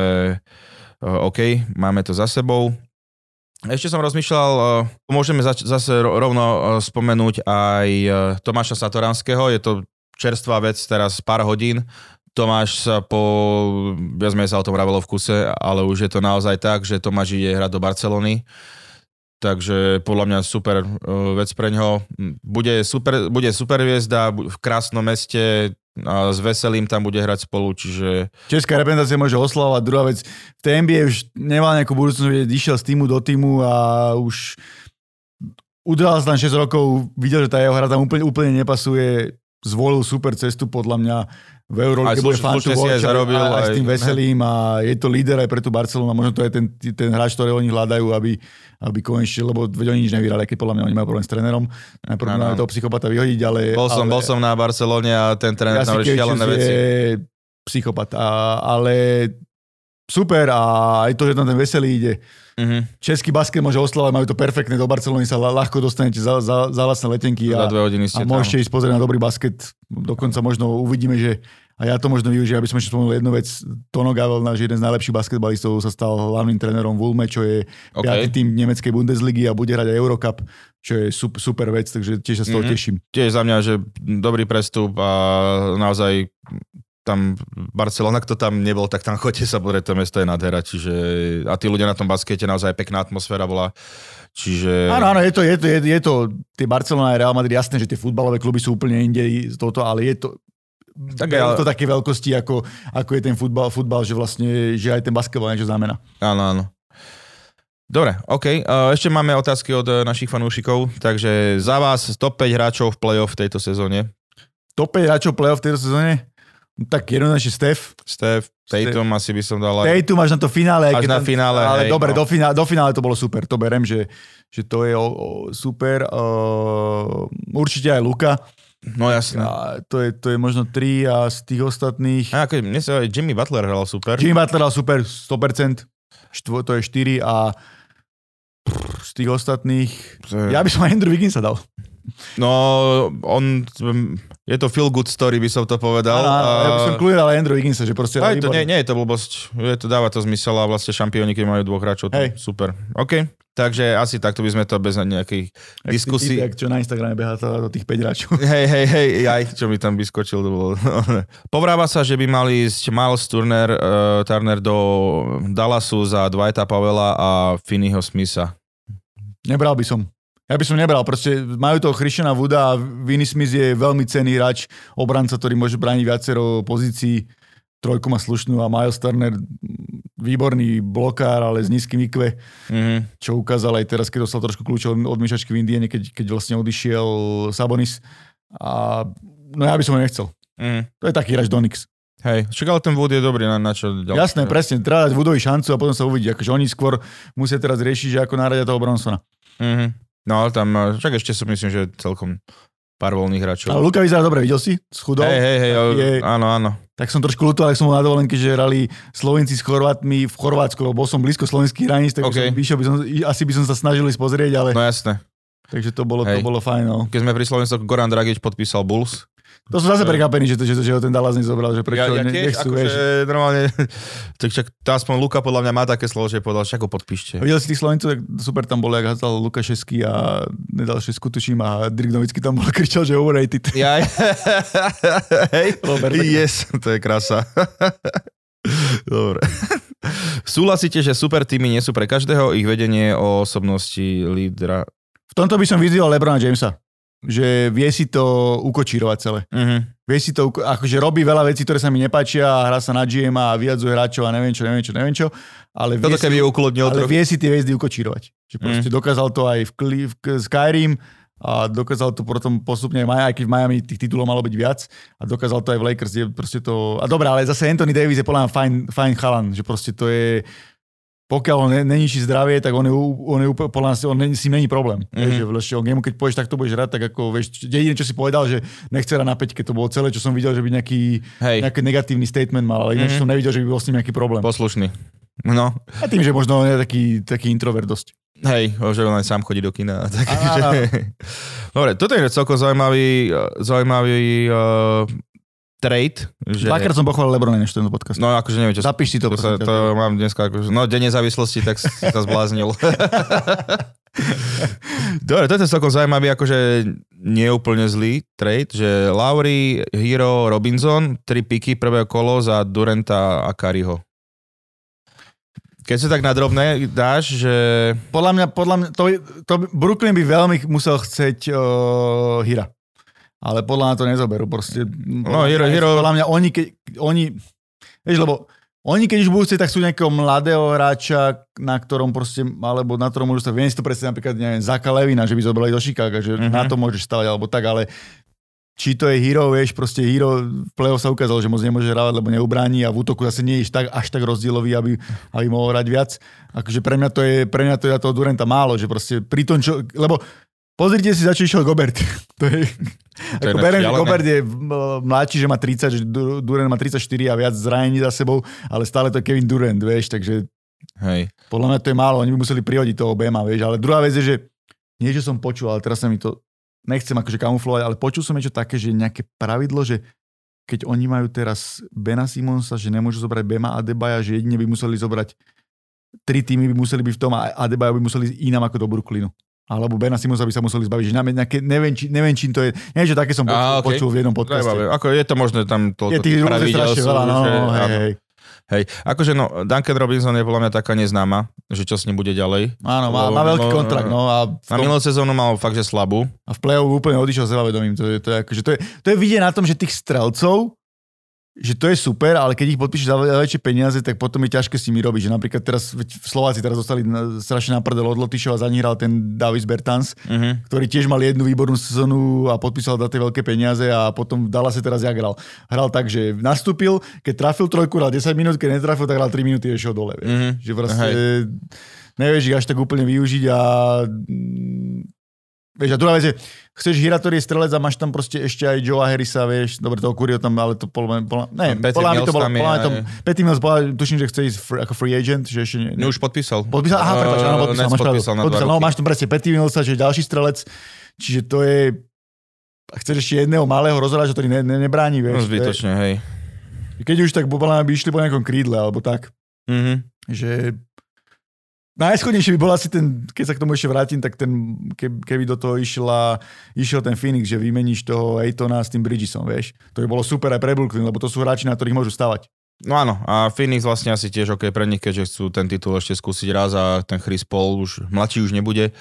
uh, OK, máme to za sebou. Ešte som rozmýšľal, uh, môžeme zač- zase ro- rovno uh, spomenúť aj uh, Tomáša Satoranského, je to čerstvá vec, teraz pár hodín. Tomáš sa po, viac menej sa o tom vravelo v kuse, ale už je to naozaj tak, že Tomáš ide hrať do Barcelony. Takže podľa mňa super vec pre ňoho. Bude super, bude super hviezda v krásnom meste a s Veselým tam bude hrať spolu, čiže Česká reprezentácia môže oslavovať. Druhá vec, v tej NBA už nemal nejakú budúcnosť, išiel z týmu do týmu a už udržal sa tam 6 rokov, videl, že tá jeho hra tam úplne, úplne nepasuje, zvolil super cestu podľa mňa v Eurolíge, bude si aj zarobil, aj, aj, s tým veselým a je to líder aj pre tú Barcelonu a možno to je ten, ten hráč, ktorý oni hľadajú, aby, aby konečne, lebo veď oni nič nevyrali, keď podľa mňa oni majú problém s trénerom, najprv máme toho psychopata vyhodiť, ale... bol som, ale, bol som na Barcelone a ten tréner tam Jasikevičius šialené veci. je psychopat, a, ale super a aj to, že tam ten veselý ide. Mhm. Český basket môže oslavať, majú to perfektné, do Barcelony sa ľa- ľahko dostanete za, za, za vlastné letenky a, dve hodiny a ste tam. môžete ísť pozrieť na dobrý basket. Dokonca možno uvidíme, že a ja to možno využijem, aby som ešte spomenul jednu vec. Tono Gavel, náš jeden z najlepších basketbalistov, sa stal hlavným trénerom v Ulme, čo je OK. piatý tým nemeckej Bundesligy a bude hrať aj Eurocup, čo je super, vec, takže tiež sa z toho Mhm. teším. Tiež za mňa, že dobrý prestup a naozaj tam Barcelona, kto tam nebol, tak tam chodte sa pozrieť, to mesto je nádhera, čiže a tí ľudia na tom baskete, naozaj pekná atmosféra bola, čiže... Áno, áno, je to, je to, je, je to, tie Barcelona a Real Madrid, jasné, že tie futbalové kluby sú úplne inde z toto, ale je to, Tak ale- to také veľkosti, ako, ako je ten futbal, futbal, že vlastne, že aj ten basketbal niečo znamená. Áno, áno. Dobre, OK. Uh, Ešte máme otázky od eh, našich fanúšikov, takže za vás top 5 hráčov v play-off v tejto sezóne. Top 5 hráčov play-off v tejto sezóne? Tak jednoznačne Steph. Steph, Tatum asi by som dal. aj- Tatum až na to finále. Až na tam- finále, Ale hej, dobre, no. do, finále, do finále to bolo super. To berem, že, že to je o, o, super. Uh, určite aj Luka. No jasné. A to, je, to je možno 3 a z tých ostatných... A ako, mne sa aj Jimmy Butler hral super. Jimmy Butler dal super, 100%. Štvo, to je 4 a z tých ostatných... Ja by som Andrew Wigginsa dal. No, on, je to feel good story, by som to povedal. Áno, áno, ja by som A- kľudne dal aj Andrew Wigginsa, že proste... Aj to výborný. nie, nie je to blbosť, je to, dáva to zmysel a vlastne šampióni, keď majú dvoch hráčov, to Hej. super. OK, Takže asi takto by sme to bez nejakých diskusí. Jak čo na Instagrame behá to, do tých 5 hráčov. Hej, hej, hej, aj čo mi tam vyskočil. To bolo. Povráva sa, že by mali ísť Miles Turner, uh, Turner do Dallasu za Dwighta Pavela a Finneyho Smitha. Nebral by som. Ja by som nebral, proste majú toho Christiana Wooda a Vinny Smith je veľmi cenný hráč, obranca, ktorý môže brániť viacero pozícií trojku má slušnú a Miles Turner výborný blokár, ale s nízkym IQ, mm-hmm. čo ukázal aj teraz, keď dostal trošku kľúčov od myšačky v Indiene, keď, keď vlastne odišiel Sabonis. A no ja by som ho nechcel. Mm. To je taký hráč Donix. Hej, však ale ten Wood je dobrý na, na čo ďalej. Jasné, presne, treba dať Woodovi šancu a potom sa uvidí. Akože oni skôr musia teraz riešiť, že ako náradia toho Bronsona. Mm-hmm. No ale tam, však ešte si myslím, že celkom pár voľných hráčov. Ale Luka vyzerá dobre, videl si? Schudol. Hej, hej, hej, je... áno, áno. Tak som trošku ľutoval, ak som bol na dovolenke, že hrali Slovenci s Chorvátmi v Chorvátsku, lebo bol som blízko slovenských hraníc, tak okay. som vyšiel, by som, asi by som sa snažil ísť pozrieť, ale... No jasné. Takže to bolo, to bolo fajn. No. Keď sme pri Slovensku, Goran Dragič podpísal Bulls, to som zase prekvapený, že, to, že, to, že ho ten Dallas nezobral, že prečo ja, ja tiež, nechcú, akože, normálne, tak však aspoň Luka podľa mňa má také slovo, že povedal, však ho podpíšte. A videl si tých Slovencov, super tam bol, jak házal Lukaševský a nedal šesku, tuším, a Dirk Novický tam bol kričal, že overrated. Ja, hej, Robert, yes, to je krása. Dobre. Súhlasíte, že super týmy nie sú pre každého, ich vedenie o osobnosti lídra. V tomto by som vyzval Lebrona Jamesa že vie si to ukočírovať celé. Uh-huh. Vie si to, akože robí veľa vecí, ktoré sa mi nepáčia a hrá sa na GM a vyjadzuje hráčov a neviem čo, neviem čo, neviem čo. Ale Toto vie, si, uklodnil ale vie si tie hviezdy ukočírovať. Že mhm. proste uh-huh. dokázal to aj v, v, v Skyrim a dokázal to potom postupne aj, aj keď v Miami tých titulov malo byť viac a dokázal to aj v Lakers, je proste to... A dobré, ale zase Anthony Davis je podľa mňa fajn, fajn chalan, že proste to je pokiaľ on neníči zdravie, tak on, je, on, je, podľa nás, on si není problém. Mm-hmm. Že on, keď povieš, tak to budeš hrať, tak ako, vieš, jediné, čo si povedal, že nechce hrať na peťke, to bolo celé, čo som videl, že by nejaký, nejaký negatívny statement mal, ale ináč mm-hmm. som nevidel, že by bol s ním nejaký problém. Poslušný. No. A tým, že možno on je taký, taký introvert dosť. Hej, že on aj sám chodí do kina. Tak, že... Dobre, toto je celkom zaujímavý, zaujímavý uh, trade. Že... Dvakrát som pochválil Lebrona než ten podcast. No akože neviem, čo... Zapíš si to. To, to, to mám dneska, akože, no deň nezávislosti, tak si sa zbláznil. Dobre, toto je celkom zaujímavý, akože nie je úplne zlý trade, že Lauri, Hero, Robinson, tri piky, prvé kolo za Durenta a Kariho. Keď sa tak nadrobné dáš, že... Podľa mňa, podľa mňa to, to Brooklyn by veľmi musel chceť uh, Hira ale podľa mňa to nezoberú. Proste, no, hero, hero. Podľa mňa oni, keď, oni, vieš, lebo oni keď už budú chcieť, tak sú nejakého mladého hráča, na ktorom proste, alebo na ktorom môžu sa, viem si to predstaviť napríklad, neviem, Zaka Levina, že by zobrali do Chicago, že mm-hmm. na to môžeš stavať, alebo tak, ale či to je hero, vieš, proste hero v play sa ukázalo, že moc nemôže hrávať, lebo neubráni a v útoku zase nie je tak, až tak rozdielový, aby, aby mohol hrať viac. Akože pre mňa to je, pre mňa to je toho Durenta málo, že proste pri tom, čo, lebo Pozrite si, za čo išiel Gobert. to je, to ako berem, že Gobert je mladší, že má 30, že Durant má 34 a viac zranení za sebou, ale stále to je Kevin Durant, vieš, takže Hej. podľa mňa to je málo, oni by museli prihodiť toho Bema, vieš, ale druhá vec je, že nie, že som počul, ale teraz sa mi to, nechcem akože kamuflovať, ale počul som niečo také, že nejaké pravidlo, že keď oni majú teraz Bena Simonsa, že nemôžu zobrať Bema a Debaja, že jedine by museli zobrať tri týmy by museli byť v tom a Adebayo by museli ísť inám ako do Brooklynu alebo Bena Simonsa by sa museli zbaviť, že nejaké, neviem, či, neviem, čím to je, niečo také som počul, okay. počul v jednom podcaste. Ako je to možné tam to, je tých strašne veľa, no, že, hej, hej. Hej, akože no, Duncan Robinson je podľa mňa taká neznáma, že čo s ním bude ďalej. Áno, má, má veľký kontrakt, no. A tom... Na minulú sezónu mal fakt, že slabú. A v play-off úplne odišiel sebavedomím. To je, to je, akože, to je, to je vidieť na tom, že tých strelcov, že to je super, ale keď ich podpíšeš za väčšie peniaze, tak potom je ťažké s nimi robiť. Že napríklad teraz Slováci teraz dostali strašne na prdel od Lotyšov a za nich hral ten Davis Bertans, uh-huh. ktorý tiež mal jednu výbornú sezónu a podpísal za tie veľké peniaze a potom v Dallase teraz jak hral. Hral tak, že nastúpil, keď trafil trojku, hral 10 minút, keď netrafil, tak hral 3 minúty a išiel dole. Uh-huh. Že proste nevieš ich až tak úplne využiť a Vieš, a druhá vec je, chceš hrať, ktorý je strelec a máš tam proste ešte aj Joe Harrisa, vieš, dobre, toho Kurio tam, ale to podľa mňa, ne, podľa mňa to bolo, podľa mňa to, Petty Mills, podľa, tuším, že chce ísť free, ako free agent, že ešte nie. No už podpísal. Podpísal, aha, prepáč, áno, podpísal, máš podpísal, na podpísal, no, máš tam presne Petty Millsa, že ďalší strelec, čiže to je, a chceš ešte jedného malého rozhráča, ktorý ne, ne, nebráni, vieš. No zbytočne, hej. Keď už tak podľa mňa by išli po nejakom krídle, alebo tak. Mm-hmm. Že Najschodnejšie by bol asi ten, keď sa k tomu ešte vrátim, tak ten, keby, do toho išla, išiel ten Phoenix, že vymeníš toho Aitona s tým Bridgesom, vieš. To by bolo super aj pre Brooklyn, lebo to sú hráči, na ktorých môžu stavať. No áno, a Phoenix vlastne asi tiež OK pre nich, keďže chcú ten titul ešte skúsiť raz a ten Chris Paul už, mladší už nebude.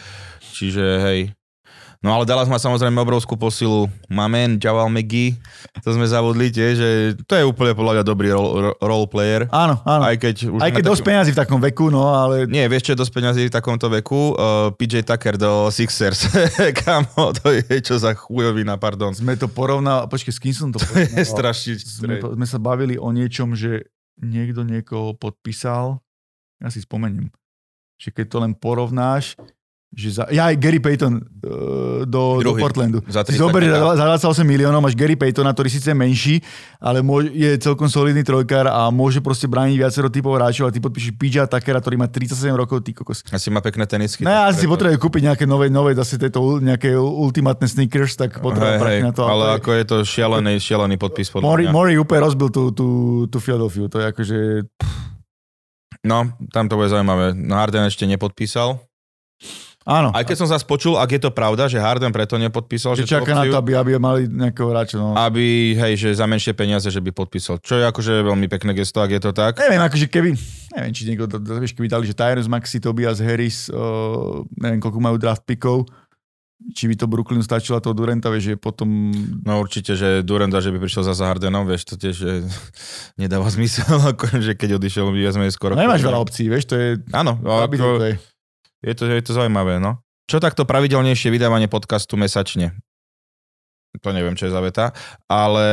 Čiže hej, No ale Dallas má samozrejme obrovskú posilu. Mamen, Javal McGee, to sme zavodli tiež, že to je úplne podľa mňa dobrý role, role player. Áno, áno. Aj keď, už Aj keď dosť peňazí v takom veku, no ale... Nie, vieš čo je dosť peňazí v takomto veku? Uh, PJ Tucker do Sixers. Kamo, to je čo za chujovina, pardon. Sme to porovnali, počkej, s kým som to To je strašne... Sme, sme sa bavili o niečom, že niekto niekoho podpísal, ja si spomeniem, že keď to len porovnáš, že za, ja aj Gary Payton uh, do, do Druhý. Portlandu. Za Si 30 zober, že dá. za za 28 miliónov máš Gary Paytona, ktorý síce je menší, ale môže, je celkom solidný trojkár a môže proste brániť viacero typov hráčov a ty podpíšeš PJ Tuckera, ktorý má 37 rokov, ty kokos. Asi má pekné tenisky. No ja tak si preto. potrebujem kúpiť nejaké nové, nové zase tieto nejaké ultimátne sneakers, tak Hej, potrebujem hej, prachy na to. ale je- ako je to šialený, šialený podpis Mori. Mori úplne rozbil tú, tú, tú Philadelphia, to je akože... No, tam to bude zaujímavé. No Harden ešte nepodpísal. Áno, Aj keď som zase počul, ak je to pravda, že Harden preto nepodpísal, že že, čaká na to, aby, aby mali nejakého hráča. No. aby, hej, že za menšie peniaze, že by podpísal. Čo je akože veľmi pekné gesto, ak je to tak. Neviem, akože keby, neviem, či niekto, to- to- vieš, keby dali, že Tyrus Maxi, Tobias Harris, uh, neviem, koľko majú draft pickov, či by to Brooklyn stačilo toho Durenta, vieš, že potom... No určite, že Durant, že by prišiel za Hardenom, vieš, to tiež že nedáva zmysel, akože keď odišiel, viac menej skoro. No, nemáš veľa opcií, vieš, to je... Áno, Aby to ako, je. Je, to, je to zaujímavé, no. Čo takto pravidelnejšie vydávanie podcastu mesačne? To neviem, čo je za veta, ale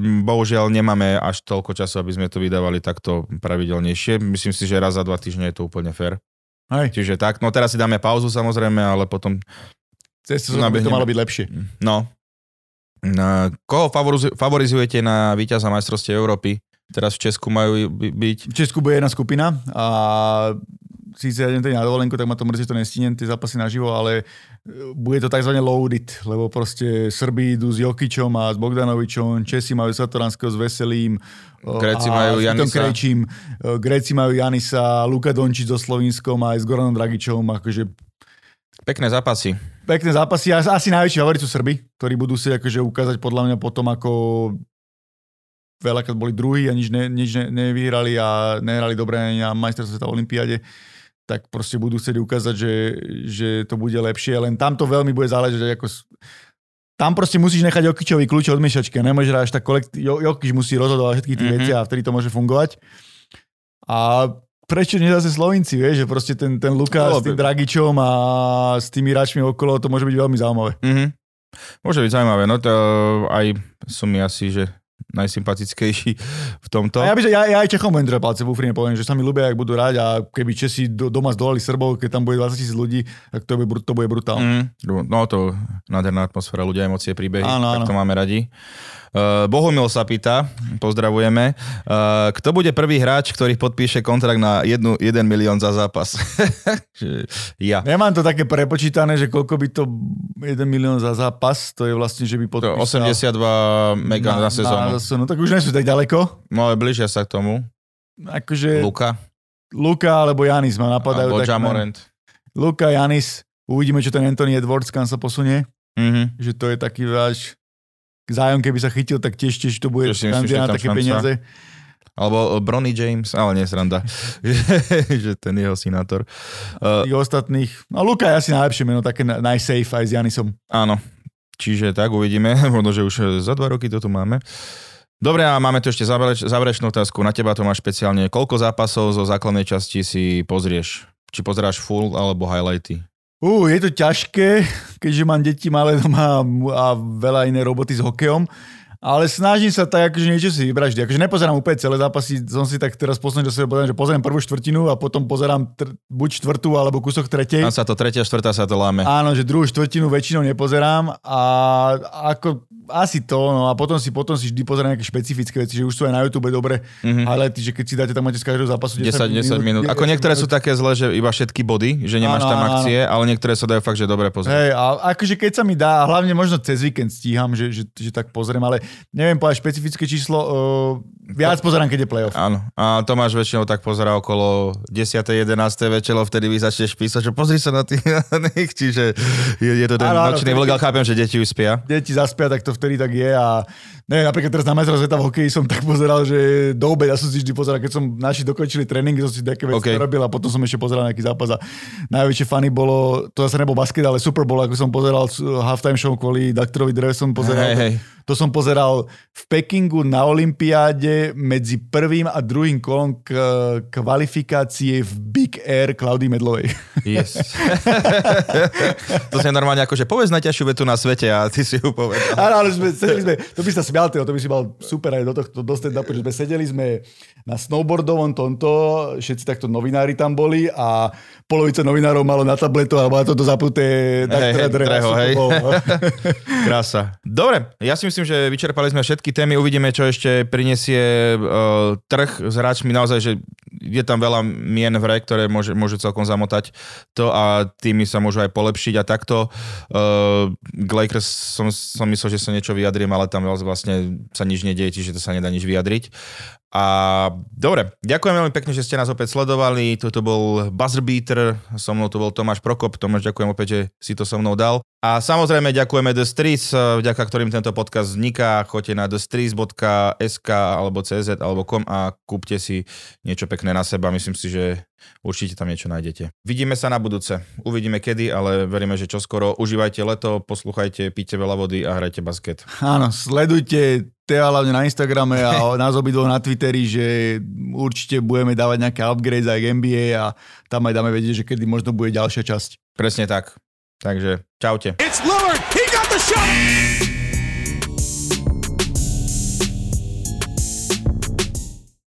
bohužiaľ nemáme až toľko času, aby sme to vydávali takto pravidelnejšie. Myslím si, že raz za dva týždne je to úplne fair. Hej, Čiže tak, no teraz si dáme pauzu samozrejme, ale potom, cez sezónu by to malo byť lepšie. no. Na, koho favorizu- favorizujete na víťaza majstrovstiev Európy? Teraz v Česku majú by- byť. V Česku bude jedna skupina a síce ja idem na dovolenku, tak ma to mrzí, že to nestínem, tie zápasy naživo, ale e, bude to tzv. loaded, lebo proste Srbi idú s Jokičom a s Bogdanovičom, Česi majú Satoranského s Veselým, e, Gréci majú Janisa. Krejčím, e, Gréci majú Janisa, Luka Dončič so Slovinskom a aj s Goranom Dragičom, akože Pekné zápasy. pekné zápasy. As- Asi najväčší favorit sú Srby, ktorí budú si akože ukázať podľa mňa potom, ako veľakrát boli druhí a nič, ne, nič ne, nevyhrali a nehrali dobre ani na majstrovstve sveta Olympiáde, tak proste budú chcieť ukázať, že, že to bude lepšie. Len tam to veľmi bude záležať, ako tam proste musíš nechať Jokičovi kľúče od miešačky a nemôžeš až tak kolekt... Jo, Jokič musí rozhodovať tých Mhm. mm-hmm. veciach a vtedy to môže fungovať. A prečo nie zase Slovinci, vieš, že proste ten, ten Luka Bolo s tým. Dragičom a s tými hráčmi okolo, to môže byť veľmi zaujímavé. Mhm. Môže byť zaujímavé, no to aj som mi asi, že najsympatickejší v tomto. A ja, by, ja, ja aj Čechom budem držať palce v Ufrine, poviem, že sa mi ľúbia, ak budú hrať a keby Česi do, doma zdolali Srbov, keď tam bude 20 tisíc ľudí, tak to br- to bude brutál. Mm. Mm, no to nádherná atmosféra, ľudia, emócie, príbehy, Áno, tak áno. to máme radi. Uh, Bohumil sa pýta, pozdravujeme, uh, kto bude prvý hráč, ktorý podpíše kontrakt na 1 milión za zápas? Že ja. Nemám to také prepočítané, že koľko by to 1 milión za zápas, to je vlastne, že by podpísal... 82 mega na, na sezónu. Na, sezónu. Tak už nie sú tak ďaleko. No ale blížia sa k tomu. Akože Luka, Luka alebo Janis ma napadajú. alebo tak Jamorant. Luka, Janis, uvidíme, čo ten Anthony Edwards, kam sa posunie. Mhm. Že to je taký váš zájom, keby sa chytil, tak tiež, tiež to bude Tiež šancia na také šanca? peniaze. Alebo Bronny James, ale nie sranda, že ten jeho sinátor. Uh, Tých ostatných, no Luka je asi najlepšie meno, také na- najsafe aj s Janisom. áno, čiže tak uvidíme, možno, že už eh, za dva roky to tu máme. Dobre, a máme tu ešte závereč, záverečnú otázku. Na teba to máš špeciálne. Koľko zápasov zo základnej časti si pozrieš? Či pozeráš full alebo highlighty? Ú, je to ťažké, keďže mám deti malé doma a veľa iné roboty s hokejom. Ale snažím sa tak, akože niečo si vybrať vždy. Akože nepozerám úplne celé zápasy, som si tak teraz posledný, že sa povedal, že pozerám prvú štvrtinu a potom pozerám tr- buď štvrtú alebo kúsok tretej. Tam sa to tretia, štvrtá sa to láme. Áno, že druhú štvrtinu väčšinou nepozerám a ako asi to, no a potom si, potom si vždy pozerám nejaké špecifické veci, že už sú aj na YouTube dobre, Mhm. mm-hmm. ale ty, že keď si dáte tam máte z každého zápasu 10, 10 minút. Ako niektoré sú také zlé, že iba všetky body, že nemáš Áno, tam akcie, ale niektoré sa dajú fakt, že dobre pozrieť. Hej, a akože keď sa mi dá, a hlavne možno cez víkend stíham, že, že, že tak pozriem, ale neviem povedať špecifické číslo, uh, viac pozerám, keď je playoff. Áno. A Tomáš väčšinou tak pozerá okolo 10. 11. večero, vtedy vy začneš písať, že pozri sa na tých, čiže je, je to ten áno, nočný vlog, ale chápem, že deti už spia. deti zaspia, tak to vtedy tak je a neviem, napríklad teraz na majstrov sveta v hokeji som tak pozeral, že do obeda som si vždy pozeral, keď som naši dokončili tréningy, som si také veci OK. okay. robil a potom som ešte pozeral nejaký zápas a najväčšie fany bolo, to zase nebol basket, ale Super Bowl, ako som pozeral s- halftime show kvôli Daktorovi Drev som pozeral. Hej, hej. To som pozeral v Pekingu na Olympiáde medzi prvým a druhým kolom k, kvalifikácie v Big Air Klaudy Medlovej. Yes. to si normálne ako, že povedz najťažšiu vetu na svete a ty si ju povedal. Áno, ale sme, sedeli sme, to by sa smial, Teo, to by si mal super aj do tohto do stand-upu, že sme sedeli sme na snowboardovom tomto, všetci takto novinári tam boli a polovica novinárov malo na tabletu a malo to zapnuté Hej, hej, Dreho, hej. no. Krása. Dobre, ja si myslím, že vyčerpali sme všetky témy, uvidíme, čo ešte prinesie uh, trh s hráčmi. Naozaj, že je tam veľa mien v hre, ktoré môže, môžu celkom zamotať to a tými sa môžu aj polepšiť a takto. Uh, k Lakers som, som myslel, že sa niečo vyjadrím, ale tam vlastne sa nič nedieje, čiže to sa nedá nič vyjadriť. A dobre, ďakujem veľmi pekne, že ste nás opäť sledovali. Toto bol Buzzer Beater, so mnou tu bol Tomáš Prokop. Tomáš, ďakujem opäť, že si to so mnou dal. A samozrejme ďakujeme The Streets, vďaka ktorým tento podcast vzniká. Choďte na thestreets.sk alebo cz alebo kom a kúpte si niečo pekné na seba. Myslím si, že určite tam niečo nájdete. Vidíme sa na budúce. Uvidíme kedy, ale veríme, že čoskoro. Užívajte leto, poslúchajte, píte veľa vody a hrajte basket. Áno, sledujte Teo hlavne na Instagrame a nás obidvoch na Twitteri, že určite budeme dávať nejaké upgrades aj k NBA a tam aj dáme vedieť, že kedy možno bude ďalšia časť. Presne tak. Takže čaute. It's Lillard. He got the shot.